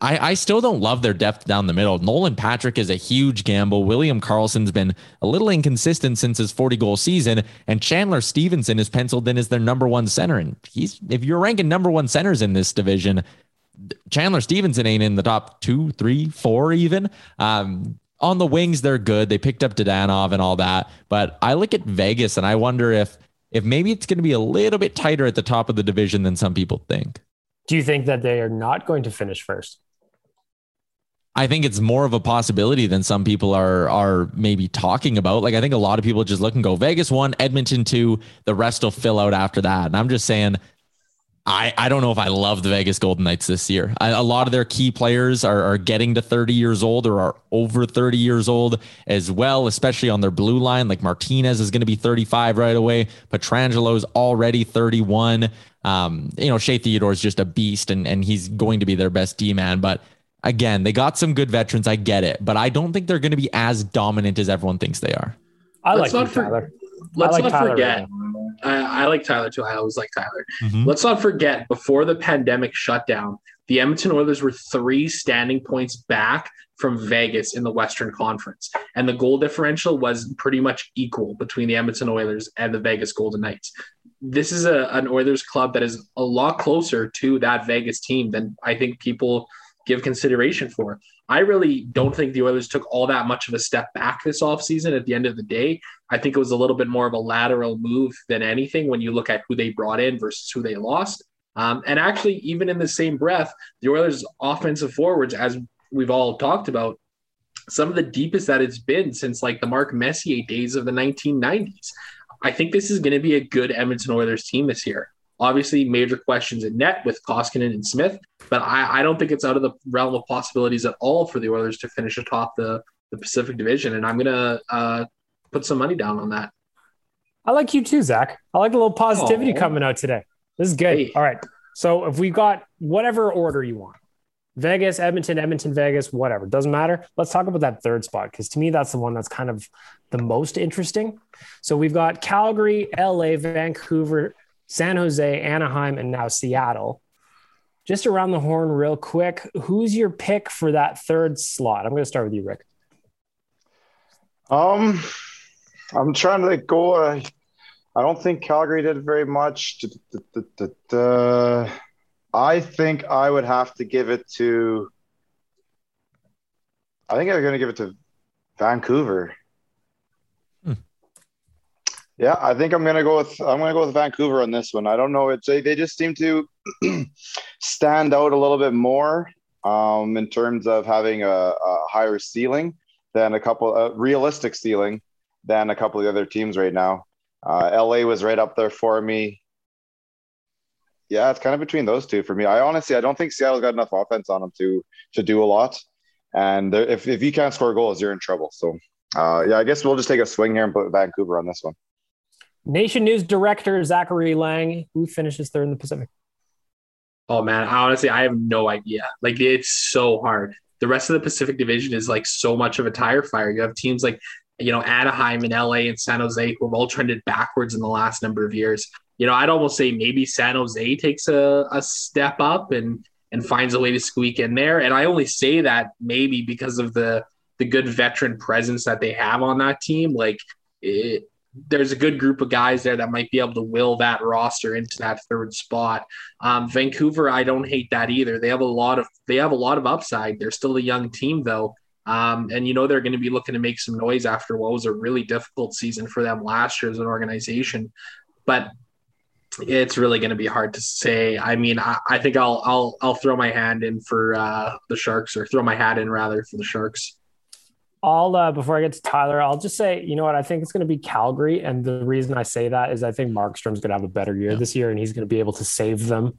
I, I still don't love their depth down the middle. Nolan Patrick is a huge gamble. William Karlsson's been a little inconsistent since his 40 goal season, and Chandler Stephenson is penciled in as their number one center. And he's if you're ranking number one centers in this division, Chandler Stephenson ain't in the top two, three, four, even. Um, on the wings, they're good. They picked up Dadonov and all that. But I look at Vegas and I wonder if if maybe it's going to be a little bit tighter at the top of the division than some people think. Do you think that they are not going to finish first? I think it's more of a possibility than some people are are maybe talking about. Like I think a lot of people just look and go Vegas one, Edmonton two, the rest will fill out after that. And I'm just saying, I I don't know if I love the Vegas Golden Knights this year. I, a lot of their key players are are getting to 30 years old or are over 30 years old as well, especially on their blue line. Like Martinez is going to be 35 right away. Pietrangelo's already 31. Um, you know, Shea Theodore is just a beast, and and he's going to be their best D man, but again, they got some good veterans. I get it, but I don't think they're going to be as dominant as everyone thinks they are. I Let's like not you, for- Tyler. Let's I like not Tyler forget. right I, I like Tyler too. I always like Tyler. Mhm. Let's not forget before the pandemic shutdown, the Edmonton Oilers were three standing points back from Vegas in the Western Conference. And the goal differential was pretty much equal between the Edmonton Oilers and the Vegas Golden Knights. This is a, an Oilers club that is a lot closer to that Vegas team than I think people give consideration for. I really don't think the Oilers took all that much of a step back this offseason at the end of the day. I think it was a little bit more of a lateral move than anything when you look at who they brought in versus who they lost. Um, and actually, even in the same breath, the Oilers' offensive forwards, as we've all talked about, some of the deepest that it's been since like the Mark Messier days of the 1990s. I think this is going to be a good Edmonton Oilers team this year. Obviously, major questions in net with Koskinen and Smith, but I, I don't think it's out of the realm of possibilities at all for the Oilers to finish atop the, the Pacific Division. And I'm going to uh, put some money down on that. I like you too, Zach. I like a little positivity Aw. coming out today. This is good. Hey. All right. So if we've got whatever order you want, Vegas, Edmonton, Edmonton, Vegas, whatever, doesn't matter. Let's talk about that third spot because to me, that's the one that's kind of the most interesting. So we've got Calgary, LA, Vancouver, San Jose, Anaheim, and now Seattle. Just around the horn, real quick, who's your pick for that third slot? I'm going to start with you, Rick. Um, I'm trying to go. Uh, I don't think Calgary did very much. I think I would have to give it to. I think I'm going to give it to Vancouver. Yeah, I think I'm to go with I'm to go with Vancouver on this one. I don't know. It's they, they just seem to [clears throat] stand out a little bit more. um, in terms of having a, a higher ceiling than a couple, a realistic ceiling than a couple of the other teams right now. Uh, LA was right up there for me. Yeah, it's kind of between those two for me. I honestly, I don't think Seattle's got enough offense on them to to do a lot. And if, if you can't score goals, you're in trouble. So, uh, yeah, I guess we'll just take a swing here and put Vancouver on this one. Nation News Director Zachary Laing, who finishes third in the Pacific? Oh man, honestly, I have no idea. Like it's so hard. The rest of the Pacific Division is like so much of a tire fire. You have teams like you know Anaheim and LA and San Jose who have all trended backwards in the last number of years. You know, I'd almost say maybe San Jose takes a, a step up and and finds a way to squeak in there. And I only say that maybe because of the the good veteran presence that they have on that team. Like it, there's a good group of guys there that might be able to will that roster into that third spot. Um, Vancouver, I don't hate that either. They have a lot of they have a lot of upside. They're still a young team though. Um, and you know they're going to be looking to make some noise after what was a really difficult season for them last year as an organization. But it's really going to be hard to say. I mean, I, I, think I'll I'll I'll throw my hand in for uh, the Sharks, or throw my hat in rather for the Sharks. I'll uh, before I get to Tyler, I'll just say, you know what, I think it's going to be Calgary, and the reason I say that is I think Markstrom's going to have a better year yeah. this year, and he's going to be able to save them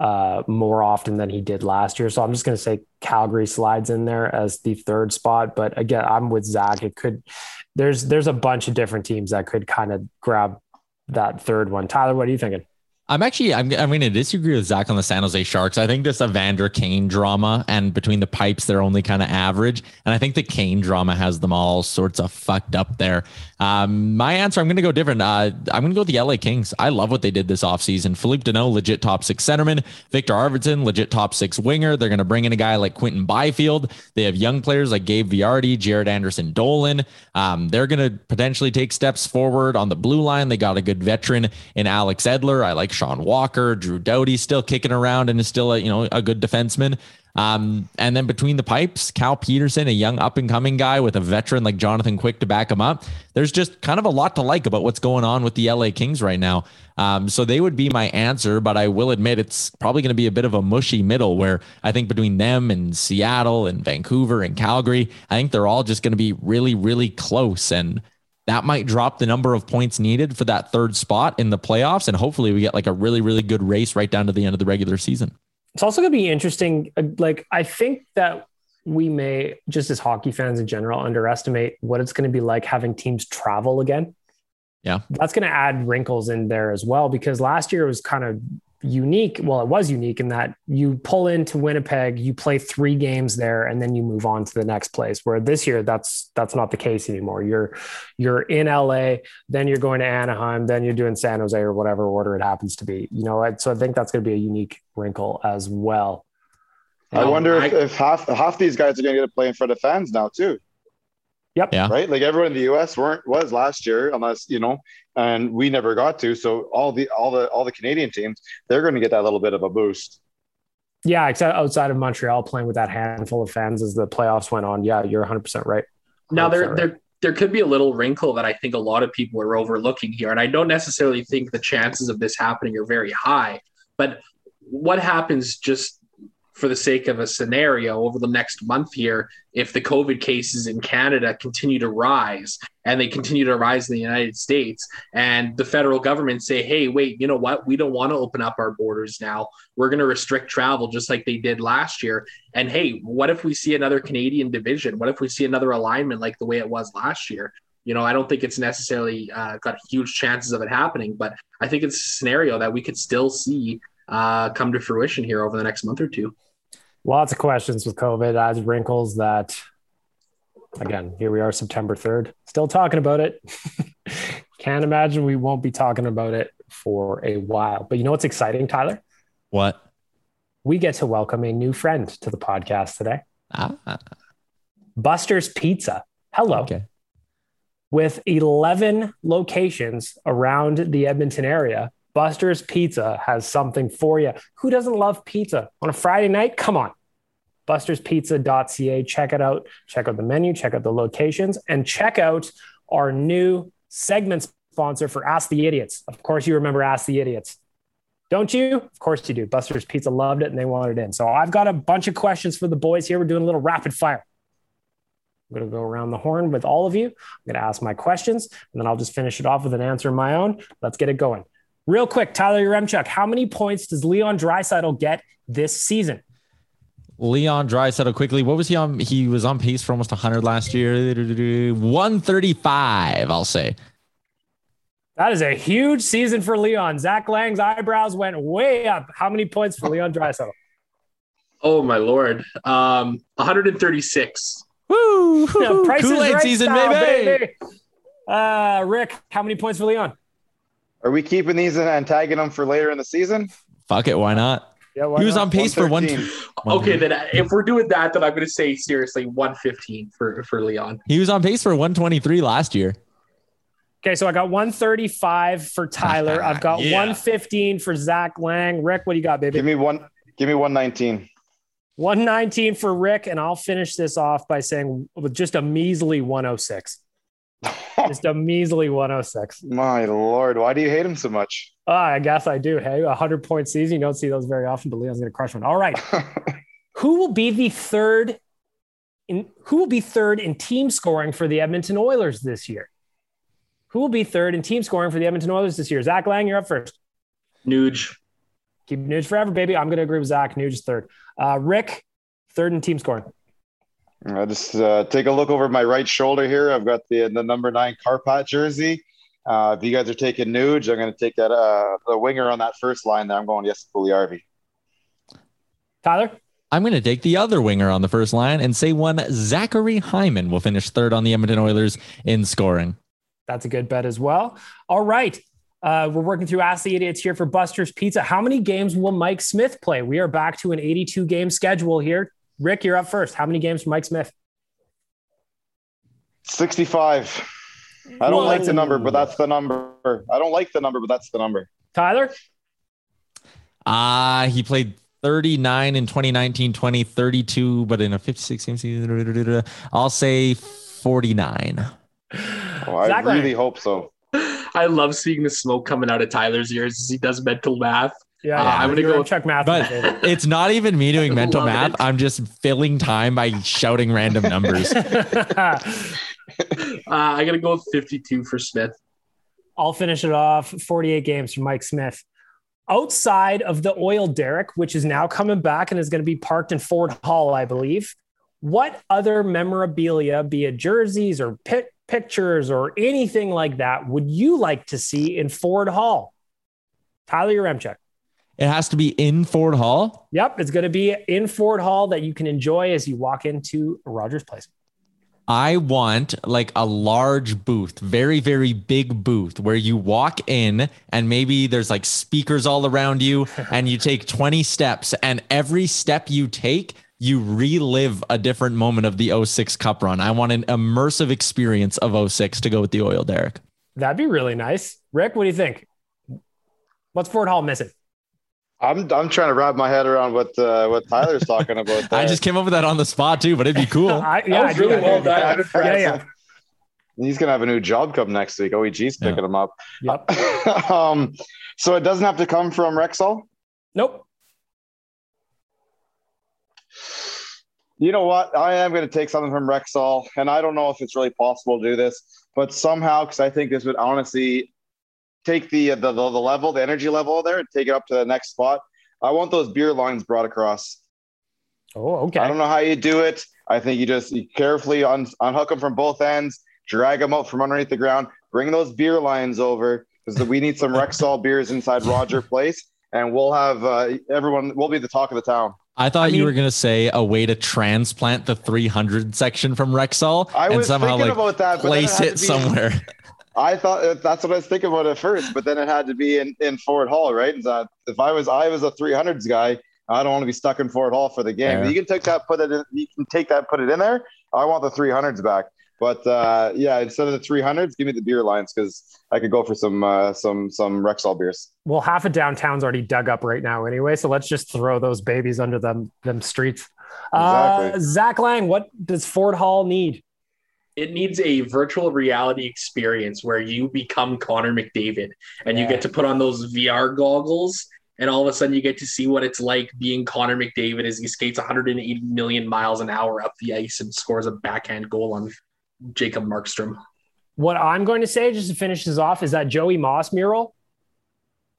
uh, more often than he did last year. So I'm just going to say Calgary slides in there as the third spot. But again, I'm with Zach. It could there's there's a bunch of different teams that could kind of grab that third one. Tyler, what are you thinking? I'm actually I'm, I'm going to disagree with Zach on the San Jose Sharks. I think this Evander Kane drama and between the pipes they're only kind of average, and I think the Kane drama has them all sorts of fucked up there. Um, my answer, I'm going to go different. Uh, I'm going to go with the LA Kings. I love what they did this offseason. Philippe Danault, legit top six centerman. Viktor Arvidsson, legit top six winger. They're going to bring in a guy like Quinton Byfield. They have young players like Gabe Vilardi, Jaret Anderson Dolan. Um, they're going to potentially take steps forward on the blue line. They got a good veteran in Alex Edler. I like Sean Walker. Drew Doughty still kicking around and is still a, you know a good defenseman. Um, and then between the pipes, Cal Petersen, a young up and coming guy with a veteran like Jonathan Quick to back him up. There's just kind of a lot to like about what's going on with the LA Kings right now. Um, so they would be my answer, but I will admit it's probably going to be a bit of a mushy middle where I think between them and Seattle and Vancouver and Calgary, I think they're all just going to be really, really close. And that might drop the number of points needed for that third spot in the playoffs. And hopefully we get like a really, really good race right down to the end of the regular season. It's also going to be interesting. Uh, like, I think that we may, just as hockey fans in general, underestimate what it's going to be like having teams travel again. Yeah. That's going to add wrinkles in there as well because last year was kind of unique. Well, it was unique in that you pull into Winnipeg, you play three games there, and then you move on to the next place. Where this year, that's that's not the case anymore. You're you're in LA, then you're going to Anaheim, then you're doing San Jose or whatever order it happens to be. You know, so I think that's going to be a unique wrinkle as well. I um, wonder if, I, if half half these guys are going to get to play in front of fans now too. Yep. Yeah. Right. Like everyone in the U.S. weren't was last year, unless you know, and we never got to. So all the all the all the Canadian teams, they're going to get that little bit of a boost. Yeah, except outside of Montreal, playing with that handful of fans as the playoffs went on. Yeah, you're 100 percent right. 100% now there right. there there could be a little wrinkle that I think a lot of people are overlooking here, and I don't necessarily think the chances of this happening are very high. But what happens just for the sake of a scenario over the next month here, if the COVID cases in Canada continue to rise and they continue to rise in the United States, and the federal government say, hey, wait, you know what? We don't want to open up our borders now. We're going to restrict travel just like they did last year. And hey, what if we see another Canadian division? What if we see another alignment like the way it was last year? You know, I don't think it's necessarily uh, got huge chances of it happening, but I think it's a scenario that we could still see uh, come to fruition here over the next month or two lots of questions with COVID adds wrinkles that again, here we are September 3rd, still talking about it. [laughs] Can't imagine we won't be talking about it for a while. But you know what's exciting, Tyler? What? We get to welcome a new friend to the podcast today. Ah. Buster's Pizza. Hello. Okay. With 11 locations around the Edmonton area, Buster's Pizza has something for you. Who doesn't love pizza on a Friday night? Come on. busterspizza.ca. Check it out. Check out the menu, check out the locations, and check out our new segment sponsor for Ask the Idiots. Of course, you remember Ask the Idiots. Don't you? Of course you do. Buster's Pizza loved it and they wanted it in. So I've got a bunch of questions for the boys here. We're doing a little rapid fire. I'm going to go around the horn with all of you. I'm going to ask my questions and then I'll just finish it off with an answer of my own. Let's get it going. Real quick, Tyler Yaremchuk, how many points does Leon Draisaitl get this season? Leon Draisaitl quickly. What was he on? He was on pace for almost 100 last year. 135, I'll say. That is a huge season for Leon. Zach Laing's eyebrows went way up. How many points for Leon Draisaitl? Oh my lord, um, 136. Woo! Yeah, Price Kool-Aid Right season, style, baby. Uh, Rick, how many points for Leon? Are we keeping these and tagging them for later in the season? Fuck it, why not? Yeah, He was not? on pace for one. Okay, then uh, if we're doing that, then I'm going to say seriously 115 for for Leon. He was on pace for 123 last year. Okay, so I got 135 for Tyler. I've got Yeah. 115 for Zach Laing. Rick, what do you got, baby? Give me one. Give me 119. 119 for Rick, and I'll finish this off by saying with just a measly 106. [laughs] just a measly 106. My lord, why do you hate him so much? Ah, I guess I do. Hey, a 100 point season. You don't see those very often, but Leon's going to crush one. All right. [laughs] who will be the third in who will be third in team scoring for the Edmonton Oilers this year? Who will be third in team scoring for the Edmonton Oilers this year? Zach Laing, you're up first. Nuge. Keep Nuge forever, baby. I'm going to agree with Zach. Nuge is third. Uh, Rick, third in team scoring. I just uh, take a look over my right shoulder here. I've got the the number nine Carpat jersey. Uh, if you guys are taking Nuge, I'm going to take that uh, the winger on that first line. There, I'm going yes, Puljujarvi. Tyler, I'm going to take the other winger on the first line and say one Zachary Hyman will finish third on the Edmonton Oilers in scoring. that's a good bet as well. All right. Uh, we're working through Ask the Idiots here for Buster's Pizza. How many games will Mike Smith play? We are back to an 82 game schedule here. Rick, you're up first. How many games for Mike Smith? 65. I don't like the number, but that's the number. I don't like the number, but that's the number. Tyler, Ah, he played 39 in 2019, 20, 32, but in a 56 game season. I'll say 49. Oh, I Zach Laing. really hope so. I love seeing the smoke coming out of Tyler's ears as he does mental math. yeah, Uh, yeah. I'm gonna You're go- check math. But it's not even me doing [laughs] mental math. it. I'm just filling time by shouting random numbers. [laughs] [laughs] Uh, I got to go with 52 for Smith. I'll finish it off. 48 games for Mike Smith. Outside of the oil derrick, which is now coming back and is going to be parked in Ford Hall, I believe. What other memorabilia, be it jerseys or pit pictures or anything like that, would you like to see in Ford Hall? Tyler Yaremchuk. it has to be in Ford Hall. Yep, it's going to be in Ford Hall that you can enjoy as you walk into Rogers Place. I want like a large booth, very, very big booth where you walk in and maybe there's like speakers all around you [laughs] and you take 20 steps and every step you take, you relive a different moment of the 06 Cup run. I want an immersive experience of 06 to go with the oil derrick. That'd be really nice. Rick, what do you think? What's Ford Hall missing? I'm I'm trying to wrap my head around what uh, what Tyler's [laughs] talking about. I just came up with that on the spot too, but it'd be cool. [laughs] I, That yeah, was I really well done. that. Yeah, yeah. He's gonna have a new job come next week. OEG's Yeah. picking him up. Yep. [laughs] um, so it doesn't have to come from Rexall. Nope. You know what? I am going to take something from Rexall, and I don't know if it's really possible to do this, but somehow, because I think this would honestly take the, the the the level, the energy level there, and take it up to the next spot. I want those beer lines brought across. Oh, okay. I don't know how you do it. I think you just you carefully un- unhook them from both ends, drag them out from underneath the ground, bring those beer lines over because we need some Rexall [laughs] beers inside Roger Place, and we'll have uh, everyone. We'll be the talk of the town. I thought I you were gonna say a way to transplant the 300 section from Rexall I and was somehow like about that, place had it be- somewhere. [laughs] I thought uh, that's what I was thinking about at first, but then it had to be in, in Ford Hall, right? And so if I was I was a 300s guy, I don't want to be stuck in Ford Hall for the game. Fair. You can take that, put it in, you can take that, put it in there. I want the 300s back, but uh, yeah, instead of the 300s, give me the beer lines because I could go for some uh, some some Rexall beers. Well, half of downtown's already dug up right now anyway, so let's just throw those babies under them them streets. Uh, Zach Laing, what does Ford Hall need? It needs a virtual reality experience where you become Connor McDavid and Yeah. you get to put on those VR goggles and all of a sudden you get to see what it's like being Connor McDavid as he skates 180 million miles an hour up the ice and scores a backhand goal on Jacob Markstrom. What I'm going to say, just to finish this off, is that Joey Moss mural.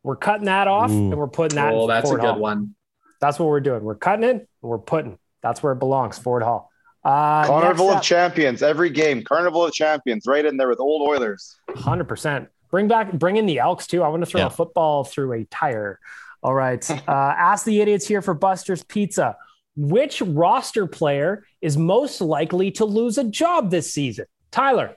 We're cutting that off Ooh. and we're putting that. Oh, in that's a good Hall. one. That's what we're doing. We're cutting it. And we're putting. That's where it belongs. Ford Hall. Uh, Carnival of next Champions, every game. Carnival of Champions, right in there with old Oilers. 100%. Bring back, bring in the Elks too. I want to throw Yeah. a football through a tire. All right. [laughs] Uh, ask the idiots here for Buster's Pizza. Which roster player is most likely to lose a job this season? Tyler.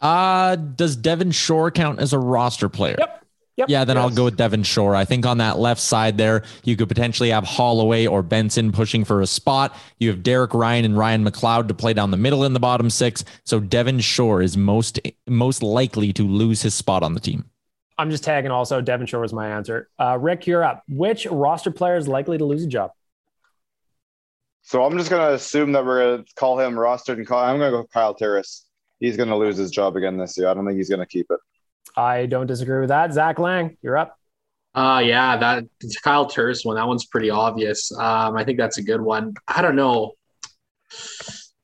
Uh, does Devon Shore count as a roster player? Yep. Yep. Yeah, then I'll go with Devon Shore. I think on that left side there, you could potentially have Holloway or Benson pushing for a spot. You have Derek Ryan and Ryan McLeod to play down the middle in the bottom six. So Devon Shore is most most likely to lose his spot on the team. I'm just tagging also. Devon Shore was my answer. Uh, Rick, you're up. Which roster player is likely to lose a job? So I'm just gonna assume that we're gonna call him rostered and call. I'm gonna go Kyle Turris. He's gonna lose his job again this year. I don't think he's gonna keep it. I don't disagree with that. Zach Laing, you're up. Uh yeah, that Kyle Turris one. That one's pretty obvious. Um, I think that's a good one. I don't know.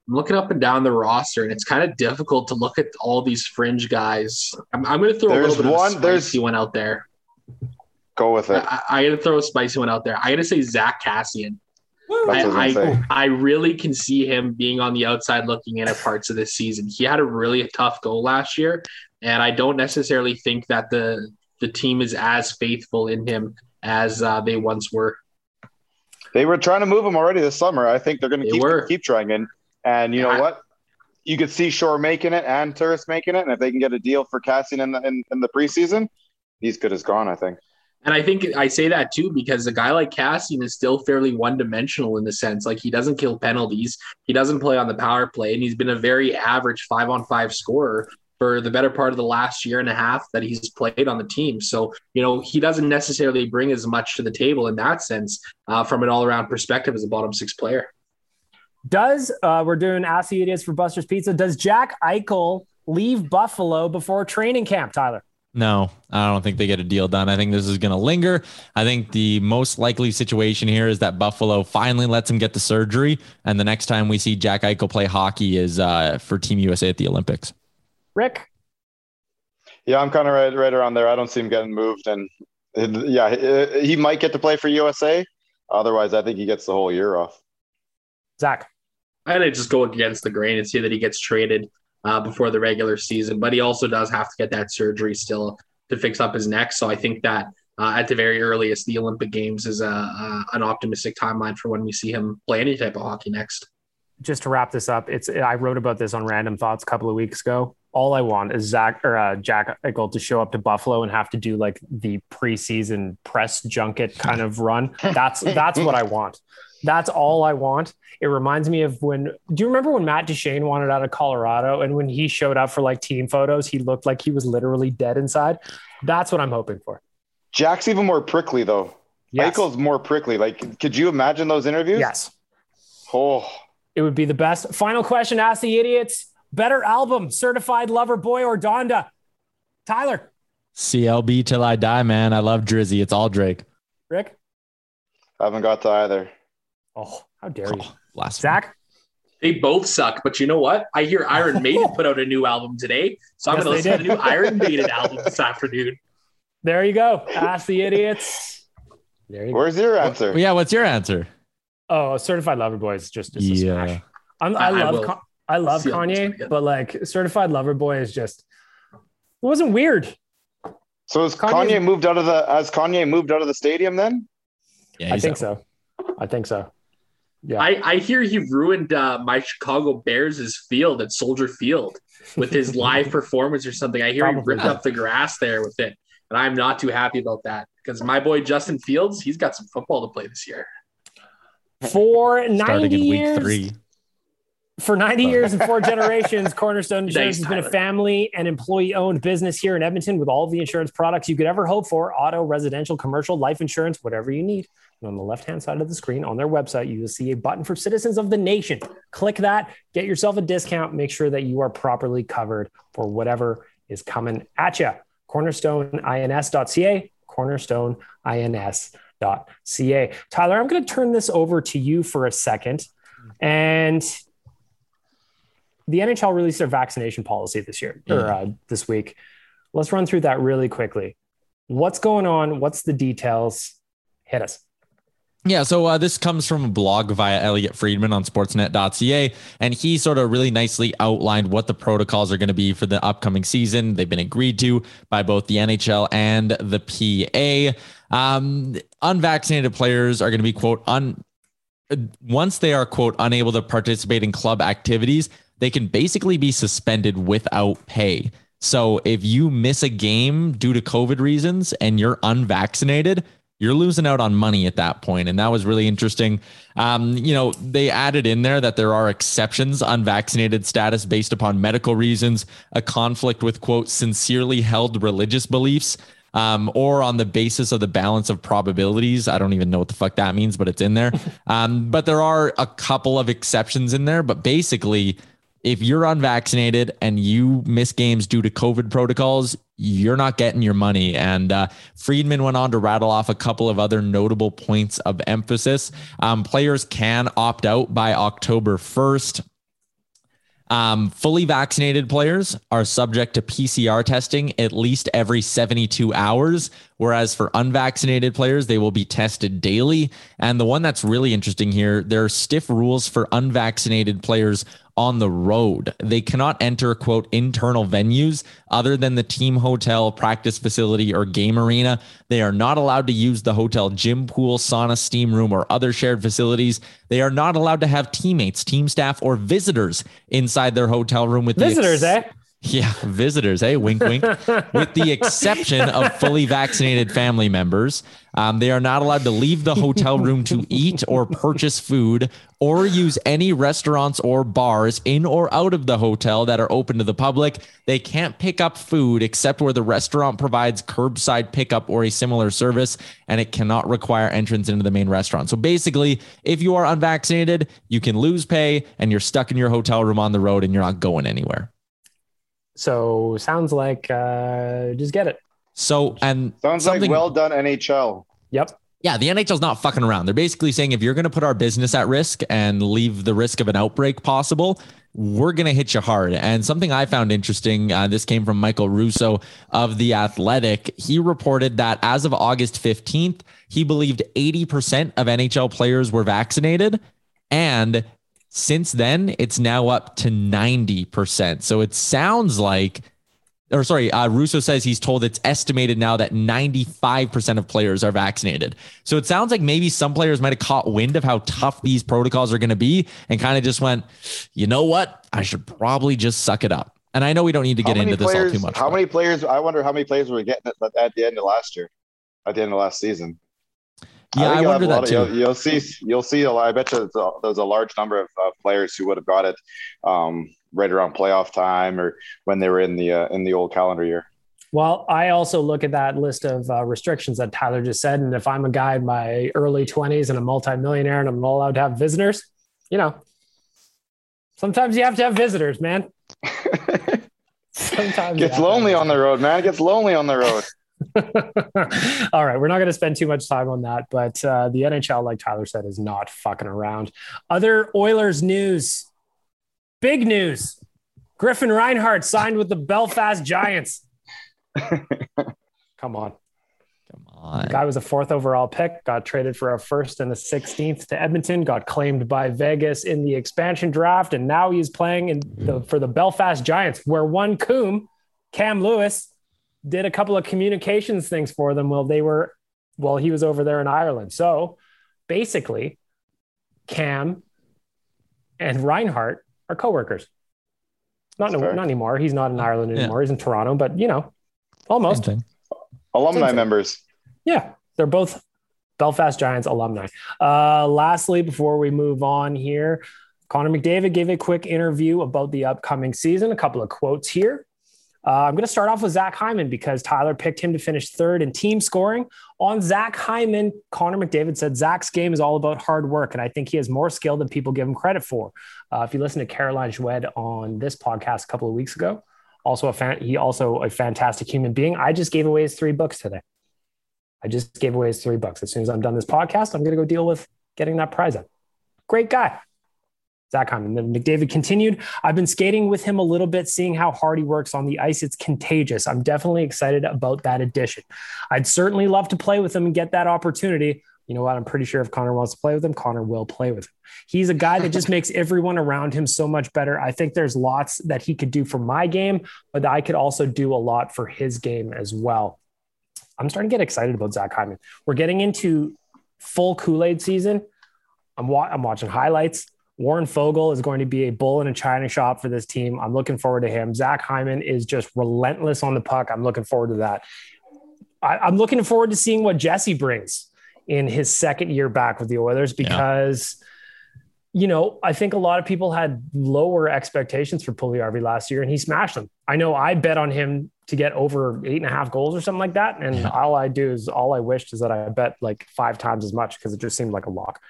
I'm looking up and down the roster, and it's kind of difficult to look at all these fringe guys. I'm, I'm going to throw a There's little bit one- of a there's- spicy one out there. Go with it. I, I got to throw a spicy one out there. I got to say Zack Kassian. I I, gonna I, say. I really can see him being on the outside looking in at parts of this season. He had a really tough goal last year, and I don't necessarily think that the the team is as faithful in him as uh, they once were. They were trying to move him already this summer. I think they're gonna They keep were. keep trying. And and you know what? You could see Shore making it and Turris making it. And if they can get a deal for Kassian in the in, in the preseason, he's good as gone. I think. And I think I say that too because a guy like Kassian is still fairly one dimensional in the sense like he doesn't kill penalties, he doesn't play on the power play, and he's been a very average five on five scorer for the better part of the last year and a half that he's played on the team. So, you know, he doesn't necessarily bring as much to the table in that sense uh, from an all around perspective as a bottom six player. Does uh, we're doing Ask the Idiots for Buster's Pizza? Does Jack Eichel leave Buffalo before training camp? Tyler. No, I don't think they get a deal done. I think this is going to linger. I think the most likely situation here is that Buffalo finally lets him get the surgery, and the next time we see Jack Eichel play hockey is uh, for Team USA at the Olympics. Rick. Yeah, I'm kind of right right around there. I don't see him getting moved, and uh, yeah, he- he might get to play for USA. Otherwise, I think he gets the whole year off. Zach. I'm going to just go against the grain and see that he gets traded uh, before the regular season, but he also does have to get that surgery still to fix up his neck. So I think that uh, at the very earliest, the Olympic Games is a, a, an optimistic timeline for when we see him play any type of hockey next. Just to wrap this up, it's I wrote about this on Random Thoughts a couple of weeks ago. All I want is Zach or uh, Jack Eichel to show up to Buffalo and have to do like the preseason press junket kind of run. That's [laughs] that's what I want. That's all I want. It reminds me of when. Do you remember when Matt Duchene wanted out of Colorado, and when he showed up for like team photos, he looked like he was literally dead inside. That's what I'm hoping for. Jack's even more prickly though. Yes. Eichel's more prickly. Like, could you imagine those interviews? Yes. Oh, It would be the best. Final question Ask the Idiots. Better album, Certified Lover Boy or Donda? Tyler, CLB till I die, man. I love Drizzy. It's all Drake. Rick? I haven't got to either. Oh, how dare oh, you. Oh, last Zach? They both suck, but you know what? I hear Iron Maiden [laughs] put out a new album today, so I'm Yes, going to they listen to the did. new Iron [laughs] Maiden album this afternoon. There you go. Ask the Idiots. There you go. Where's your answer? Well, yeah, what's your answer? Oh, Certified Lover Boy is just, just a Yeah. smash. I'm, I, I- I love will Con- I love see how it's gonna Kanye, but like Certified Lover Boy is just it wasn't weird. So as Kanye's- Kanye moved out of the as Kanye moved out of the stadium then? Yeah, I think out. so. I think so. Yeah. I, I hear he ruined uh, my Chicago Bears' field at Soldier Field with his [laughs] live performance or something. I hear he Probably. ripped up the grass there with it. And I'm not too happy about that because my boy Justin Fields, he's got some football to play this year. For 90 Starting in week years, three. For 90 years and four [laughs] generations, Cornerstone Insurance Thanks, has been a family and employee owned business here in Edmonton with all the insurance products you could ever hope for auto, residential, commercial, life insurance, whatever you need. And on the left hand side of the screen on their website, you will see a button for citizens of the nation. Click that, get yourself a discount, make sure that you are properly covered for whatever is coming at you. CornerstoneINS.ca, cornerstoneins.ca. Tyler, I'm going to turn this over to you for a second. And the NHL released their vaccination policy this year or uh, this week. Let's run through that really quickly. What's going on? What's the details? Hit us. Yeah, so uh, this comes from a blog via Elliotte Friedman on sportsnet.ca, and he sort of really nicely outlined what the protocols are going to be for the upcoming season. They've been agreed to by both the NHL and the PA. Um, unvaccinated players are going to be, quote, un- once they are, quote, unable to participate in club activities, they can basically be suspended without pay. So if you miss a game due to COVID reasons and you're unvaccinated, you're losing out on money at that point. And that was really interesting. Um, you know, they added in there that there are exceptions, unvaccinated status based upon medical reasons, a conflict with, quote, sincerely held religious beliefs. Um, or on the basis of the balance of probabilities. I don't even know what the fuck that means, but it's in there. [laughs] Um, but there are a couple of exceptions in there. But basically, if you're unvaccinated and you miss games due to COVID protocols, you're not getting your money. And uh, Friedman went on to rattle off a couple of other notable points of emphasis. Um, players can opt out by October 1st. Um, fully vaccinated players are subject to PCR testing at least every 72 hours, whereas for unvaccinated players, they will be tested daily. And the one that's really interesting here, there are stiff rules for unvaccinated players on the road. They cannot enter, quote, internal venues other than the team hotel, practice facility, or game arena. They are not allowed to use the hotel gym, pool, sauna, steam room, or other shared facilities. They are not allowed to have teammates, team staff, or visitors inside their hotel room with visitors, ex- eh? Yeah, visitors. Hey, wink, wink. [laughs] With the exception of fully vaccinated family members, um, they are not allowed to leave the hotel room to eat or purchase food or use any restaurants or bars in or out of the hotel that are open to the public. They can't pick up food except where the restaurant provides curbside pickup or a similar service, and it cannot require entrance into the main restaurant. So basically, if you are unvaccinated, you can lose pay and you're stuck in your hotel room on the road and you're not going anywhere. So sounds like uh, just get it. So and sounds like well done NHL. Yep. Yeah, the NHL's not fucking around. They're basically saying if you're going to put our business at risk and leave the risk of an outbreak possible, we're going to hit you hard. And something I found interesting, uh, this came from Michael Russo of The Athletic. He reported that as of August 15th, he believed 80% of NHL players were vaccinated. And since then, it's now up to 90%. So it sounds like, or sorry, uh, Russo says he's told it's estimated now that 95% of players are vaccinated. So it sounds like maybe some players might have caught wind of how tough these protocols are going to be and kind of just went, you know what? I should probably just suck it up. And I know we don't need to get into players, this all too much. How many players? I wonder how many players were getting it at the end of last year, at the end of last season. Yeah, I, I wonder that of, too. You'll, you'll, see. You'll see. A lot, I bet you there's a, there's a large number of uh, players who would have got it um, right around playoff time or when they were in the uh, in the old calendar year. Well, I also look at that list of uh, restrictions that Tyler just said, and if I'm a guy in my early 20s and a multimillionaire and I'm not allowed to have visitors, you know, sometimes you have to have visitors, man. [laughs] sometimes gets lonely on the road, man. It gets lonely on the road. [laughs] All right, we're not going to spend too much time on that, but uh, the NHL, like Tyler said, is not fucking around. Other Oilers news, big news: Griffin Reinhart signed with the Belfast Giants. Come on. Come on. The guy was a fourth overall pick, got traded for a first and a 16th to Edmonton, got claimed by Vegas in the expansion draft, and now he's playing in the, for the Belfast Giants, where one Coom, Cam Lewis, did a couple of communications things for them while they were while he was over there in Ireland. So basically, Cam and Reinhart are coworkers. Not no, not anymore. He's not in Ireland anymore. Yeah. He's in Toronto, but you know, almost alumni members. Yeah, they're both Belfast Giants alumni. Uh, lastly, before we move on here, Connor McDavid gave a quick interview about the upcoming season. A couple of quotes here. Uh, I'm going to start off with Zach Hyman because Tyler picked him to finish third in team scoring. On Zach Hyman, Connor McDavid said Zach's game is all about hard work, and I think he has more skill than people give him credit for. Uh, if you listen to Caroline Joued on this podcast a couple of weeks ago, also a fan, he also a fantastic human being. I just gave away his three books today. I just gave away his three books. As soon as I'm done this podcast, I'm going to go deal with getting that prize up. Great guy. Zach Hyman. Then McDavid continued. I've been skating with him a little bit, seeing how hard he works on the ice. It's contagious. I'm definitely excited about that addition. I'd certainly love to play with him and get that opportunity. You know what? I'm pretty sure if Connor wants to play with him, Connor will play with him. He's a guy that just makes [laughs] everyone around him so much better. I think there's lots that he could do for my game, but I could also do a lot for his game as well. I'm starting to get excited about Zach Hyman. We're getting into full Kool Aid season. I'm, wa- I'm watching highlights. Warren Foegele is going to be a bull in a china shop for this team. I'm looking forward to him. Zach Hyman is just relentless on the puck. I'm looking forward to that. I, am looking forward to seeing what Jesse brings in his second year back with the Oilers because, yeah. you know, I think a lot of people had lower expectations for Puljujarvi last year and he smashed them. I know I bet on him to get over eight and a half goals or something like that. And yeah. all I do is all I wished is that I bet like five times as much because it just seemed like a lock.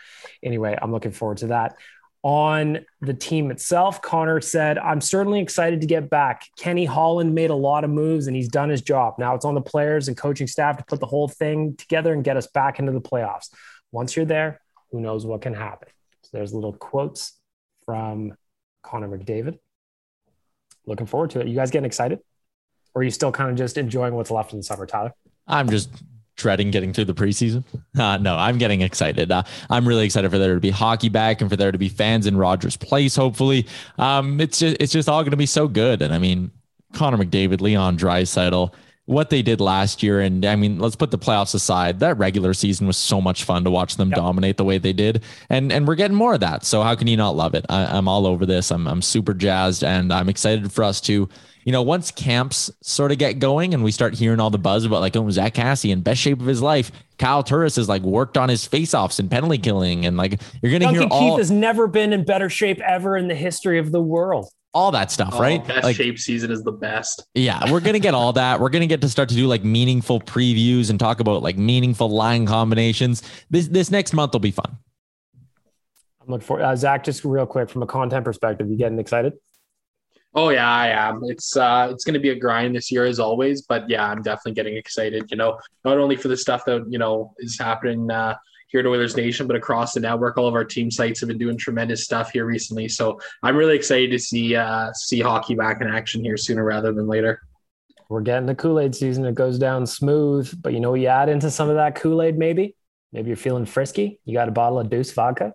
Anyway, I'm looking forward to that on the team itself. Connor said, I'm certainly excited to get back. Kenny Holland made a lot of moves and he's done his job. Now it's on the players and coaching staff to put the whole thing together and get us back into the playoffs. Once you're there, who knows what can happen? So there's little quotes from Connor McDavid. Looking forward to it. You guys getting excited? Or are you still kind of just enjoying what's left in the summer, Tyler? I'm just dreading getting through the preseason. Uh, no, I'm getting excited. Uh, I'm really excited for there to be hockey back and for there to be fans in Rogers Place. Hopefully, um, it's just it's just all going to be so good. And I mean, Connor McDavid, Leon Draisaitl, what they did last year, and I mean, let's put the playoffs aside. That regular season was so much fun to watch them yep. dominate the way they did, and and we're getting more of that. So how can you not love it? I, I'm all over this. I'm I'm super jazzed, and I'm excited for us to you know, once camps sort of get going and we start hearing all the buzz about like, oh, Zack Kassian best shape of his life. Kyle Turris has like worked on his faceoffs and penalty killing. And like, you're going to hear Keith all. has never been in better shape ever in the history of the world. All that stuff, oh, right? Best like, shape season is the best. Yeah, we're gonna get all that. We're gonna get to start to do like meaningful previews and talk about like meaningful line combinations. This this next month will be fun. I'm looking for uh, Zach. Just real quick from a content perspective, you getting excited? Oh yeah, I am. It's uh it's gonna be a grind this year as always, but yeah, I'm definitely getting excited, you know, not only for the stuff that, you know, is happening uh here at Oilers Nation, but across the network. All of our team sites have been doing tremendous stuff here recently. So I'm really excited to see uh see hockey back in action here sooner rather than later. We're getting the Kool-Aid season. It goes down smooth, but you know, you add into some of that Kool-Aid, maybe. Maybe you're feeling frisky. You got a bottle of Deuce vodka,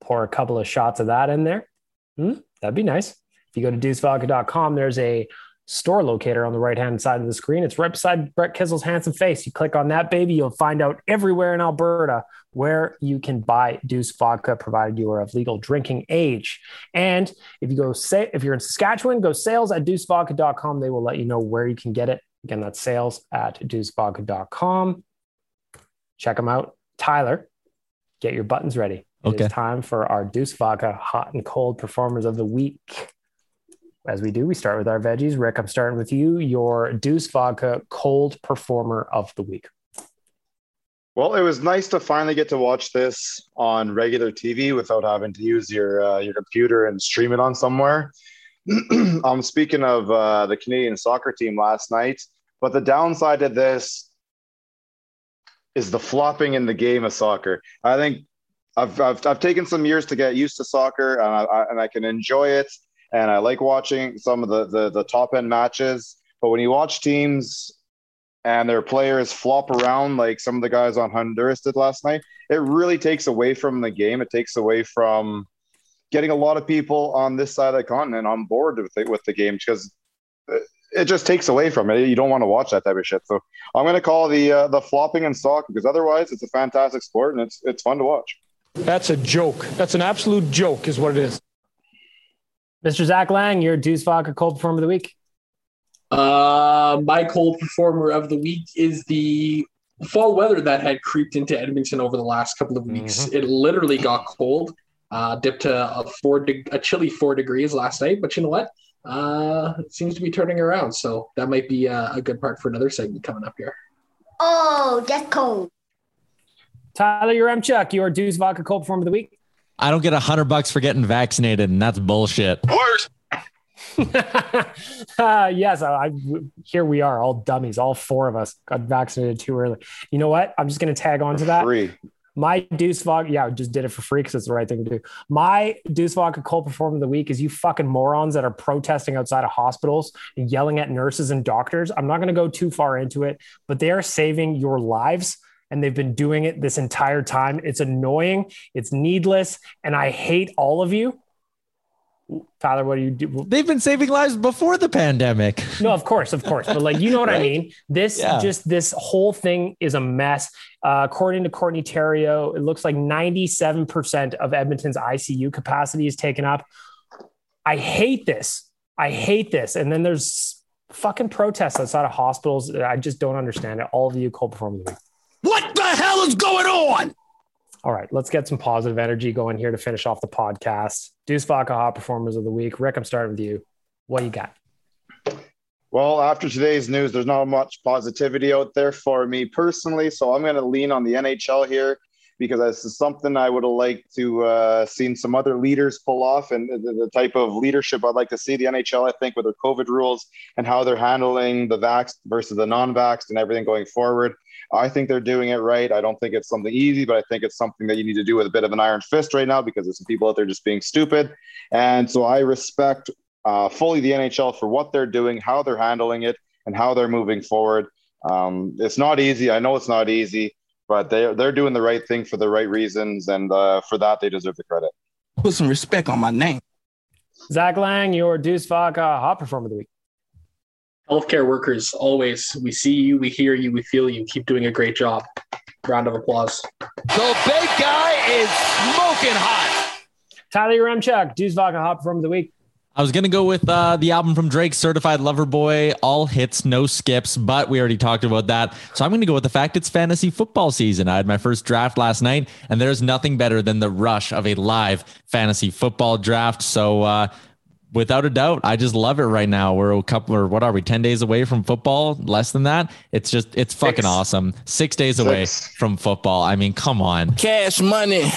pour a couple of shots of that in there. Hmm, that'd be nice. If you go to deucevodka.com, there's a store locator on the right hand side of the screen. It's right beside Brett Kissel's handsome face. You click on that baby, you'll find out everywhere in Alberta where you can buy Deuce vodka, provided you are of legal drinking age. And if you go say if you're in Saskatchewan, go sales at deucevodka.com. They will let you know where you can get it. Again, that's sales at deucevodka.com. Check them out. Tyler, get your buttons ready. Okay. It's time for our Deuce Vodka hot and cold performers of the week as we do, we start with our veggies. Rick, I'm starting with you. Your Deuce Vodka cold performer of the week. Well, it was nice to finally get to watch this on regular TV without having to use your uh, your computer and stream it on somewhere. [clears throat] I'm speaking of uh, the Canadian soccer team last night, but the downside to this is the flopping in the game of soccer. I think I've, I've, I've taken some years to get used to soccer and I, I, and I can enjoy it and I like watching some of the, the, the top end matches. But when you watch teams and their players flop around like some of the guys on Honduras did last night, it really takes away from the game. It takes away from getting a lot of people on this side of the continent on board with the, with the game because it just takes away from it. You don't want to watch that type of shit. So I'm going to call the uh, the flopping and soccer because otherwise it's a fantastic sport and it's it's fun to watch. That's a joke. That's an absolute joke, is what it is. Mr. Zach Laing, your Deuce Vodka cold performer of the week. Uh, my cold performer of the week is the fall weather that had creeped into Edmonton over the last couple of weeks. Mm-hmm. It literally got cold, uh, dipped to a four de- a chilly four degrees last night. But you know what? Uh, it seems to be turning around. So that might be a, a good part for another segment coming up here. Oh, that's cold. Tyler Yaremchuk, your Deuce Vodka cold performer of the week. I don't get a hundred bucks for getting vaccinated, and that's bullshit. Worse. uh, [laughs] yes, I, I, here we are, all dummies. All four of us got vaccinated too early. You know what? I'm just going to tag on to that. Free. My Deuce Vodka, yeah, I just did it for free because it's the right thing to do. My Deuce Vodka cold performer of the week is you fucking morons that are protesting outside of hospitals and yelling at nurses and doctors. I'm not going to go too far into it, but they are saving your lives and they've been doing it this entire time. It's annoying, it's needless, and I hate all of you. Tyler, what do you do? They've been saving lives before the pandemic. No, of course, of course. But like, you know what Right? I mean? This Yeah. just this whole thing is a mess. Uh, according to Courtney Terrio, it looks like 97% of Edmonton's ICU capacity is taken up. I hate this. I hate this. And then there's fucking protests outside of hospitals. I just don't understand it. All of you cold performing. What the hell is going on? All right, let's get some positive energy going here to finish off the podcast. Deuce Vodka Hot Performers of the Week. Rick, I'm starting with you. What you got? Well, after today's news, there's not much positivity out there for me personally. So I'm going to lean on the NHL here because this is something I would have liked to uh, seen some other leaders pull off, and the, the type of leadership I'd like to see the NHL. I think with their COVID rules and how they're handling the vaxxed versus the non-vaxxed and everything going forward. I think they're doing it right. I don't think it's something easy, but I think it's something that you need to do with a bit of an iron fist right now because there's some people out there just being stupid. And so I respect uh, fully the NHL for what they're doing, how they're handling it, and how they're moving forward. Um, it's not easy. I know it's not easy, but they're they're doing the right thing for the right reasons, and uh, for that they deserve the credit. Put some respect on my name. Zach Laing, your Deuce Vodka Hot Performer of the Week. Healthcare workers, always. We see you, we hear you, we feel you. Keep doing a great job. Round of applause. The big guy is smoking hot. Tyler Yaremchuk, Deuce Vodka Hot Performer of the Week. I was gonna go with uh, the album from Drake, Certified Lover Boy, all hits, no skips, but we already talked about that. So I'm gonna go with the fact it's fantasy football season. I had my first draft last night, and there's nothing better than the rush of a live fantasy football draft. So uh, without a doubt, I just love it right now. We're a couple or what are we, 10 days away from football? Less than that. It's just it's fucking Six. awesome. Six days away from football. I mean, come on. Cash money.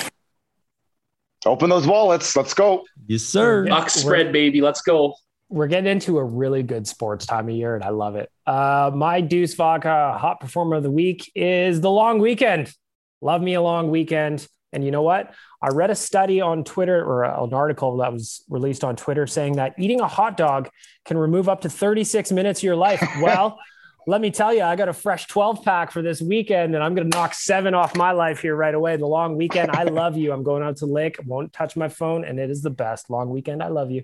Open those wallets. Let's go. Yes, sir. Yeah. Buck spread, baby. Let's go. We're getting into a really good sports time of year, and I love it. Uh, my Deuce Vodka Hot Performer of the Week is the long weekend. Love me a long weekend. And you know what? I read a study on Twitter or an article that was released on Twitter saying that eating a hot dog can remove up to 36 minutes of your life. [laughs] Well, let me tell you, I got a fresh 12 pack for this weekend and I'm going to knock seven off my life here right away. The long weekend. I love you. I'm going out to the lake, won't touch my phone, and it is the best. Long weekend. I love you.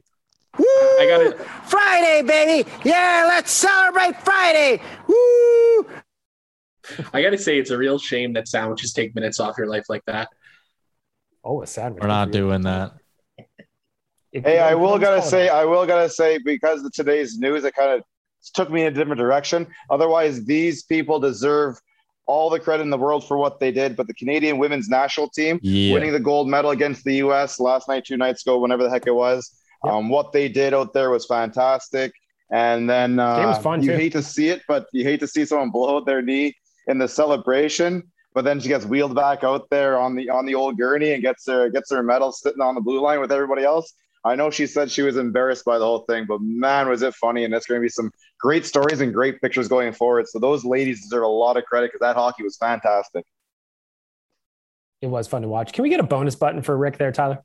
I got it. Friday, baby. Yeah, let's celebrate Friday. Woo! I gotta say, it's a real shame that sandwiches take minutes off your life like that. Oh, a sandwich. We're not doing that. If- Hey, I will gotta call say. I will gotta say, because of today's news, it kind of took me in a different direction. Otherwise, these people deserve all the credit in the world for what they did. But the Canadian women's national team Yeah. winning the gold medal against the U.S. last night, two nights ago, whenever the heck it was, Yep. um, what they did out there was fantastic. And then uh, was fun, you too. hate to see it, but you hate to see someone blow out their knee in the celebration. But then she gets wheeled back out there on the on the old gurney and gets her gets her medal sitting on the blue line with everybody else. I know she said she was embarrassed by the whole thing, but man, was it funny! And it's going to be some great stories and great pictures going forward. So those ladies deserve a lot of credit because that hockey was fantastic. It was fun to watch. Can we get a bonus button for Rick there, Tyler?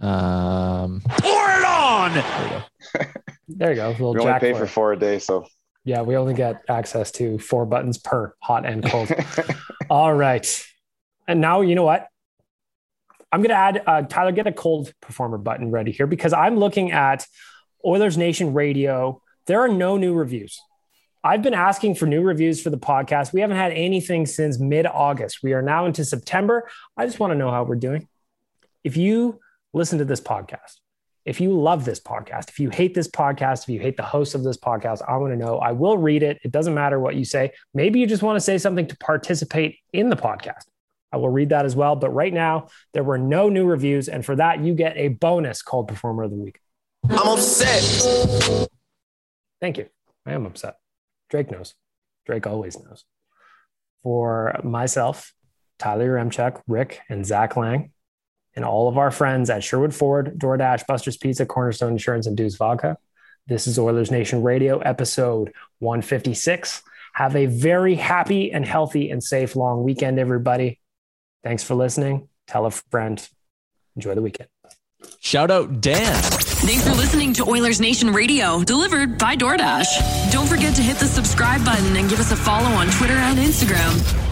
Um, Pour it on. There you go. there you A little We only Jack pay for four a day, so Yeah, we only get access to four buttons per hot and cold. [laughs] All right. And now, you know what? I'm going to add, uh, Tyler, get a cold performer button ready here because I'm looking at Oilers Nation Radio. There are no new reviews. I've been asking for new reviews for the podcast. We haven't had anything since mid August. We are now into September. I just want to know how we're doing. If you listen to this podcast, if you love this podcast, if you hate this podcast, if you hate the host of this podcast, I want to know. I will read it. It doesn't matter what you say. Maybe you just want to say something to participate in the podcast. I will read that as well. But right now, there were no new reviews. And for that, you get a bonus called Performer of the Week. I'm upset. Thank you. I am upset. Drake knows. Drake always knows. For myself, Tyler Yaremchuk, Rick, and Zach Laing, and all of our friends at Sherwood Ford, DoorDash, Buster's Pizza, Cornerstone Insurance, and Deuce Vodka. This is Oilers Nation Radio, episode 156. Have a very happy and healthy and safe long weekend, everybody. Thanks for listening. Tell a friend. Enjoy the weekend. Shout out Dan. Thanks for listening to Oilers Nation Radio, delivered by DoorDash. Don't forget to hit the subscribe button and give us a follow on Twitter and Instagram.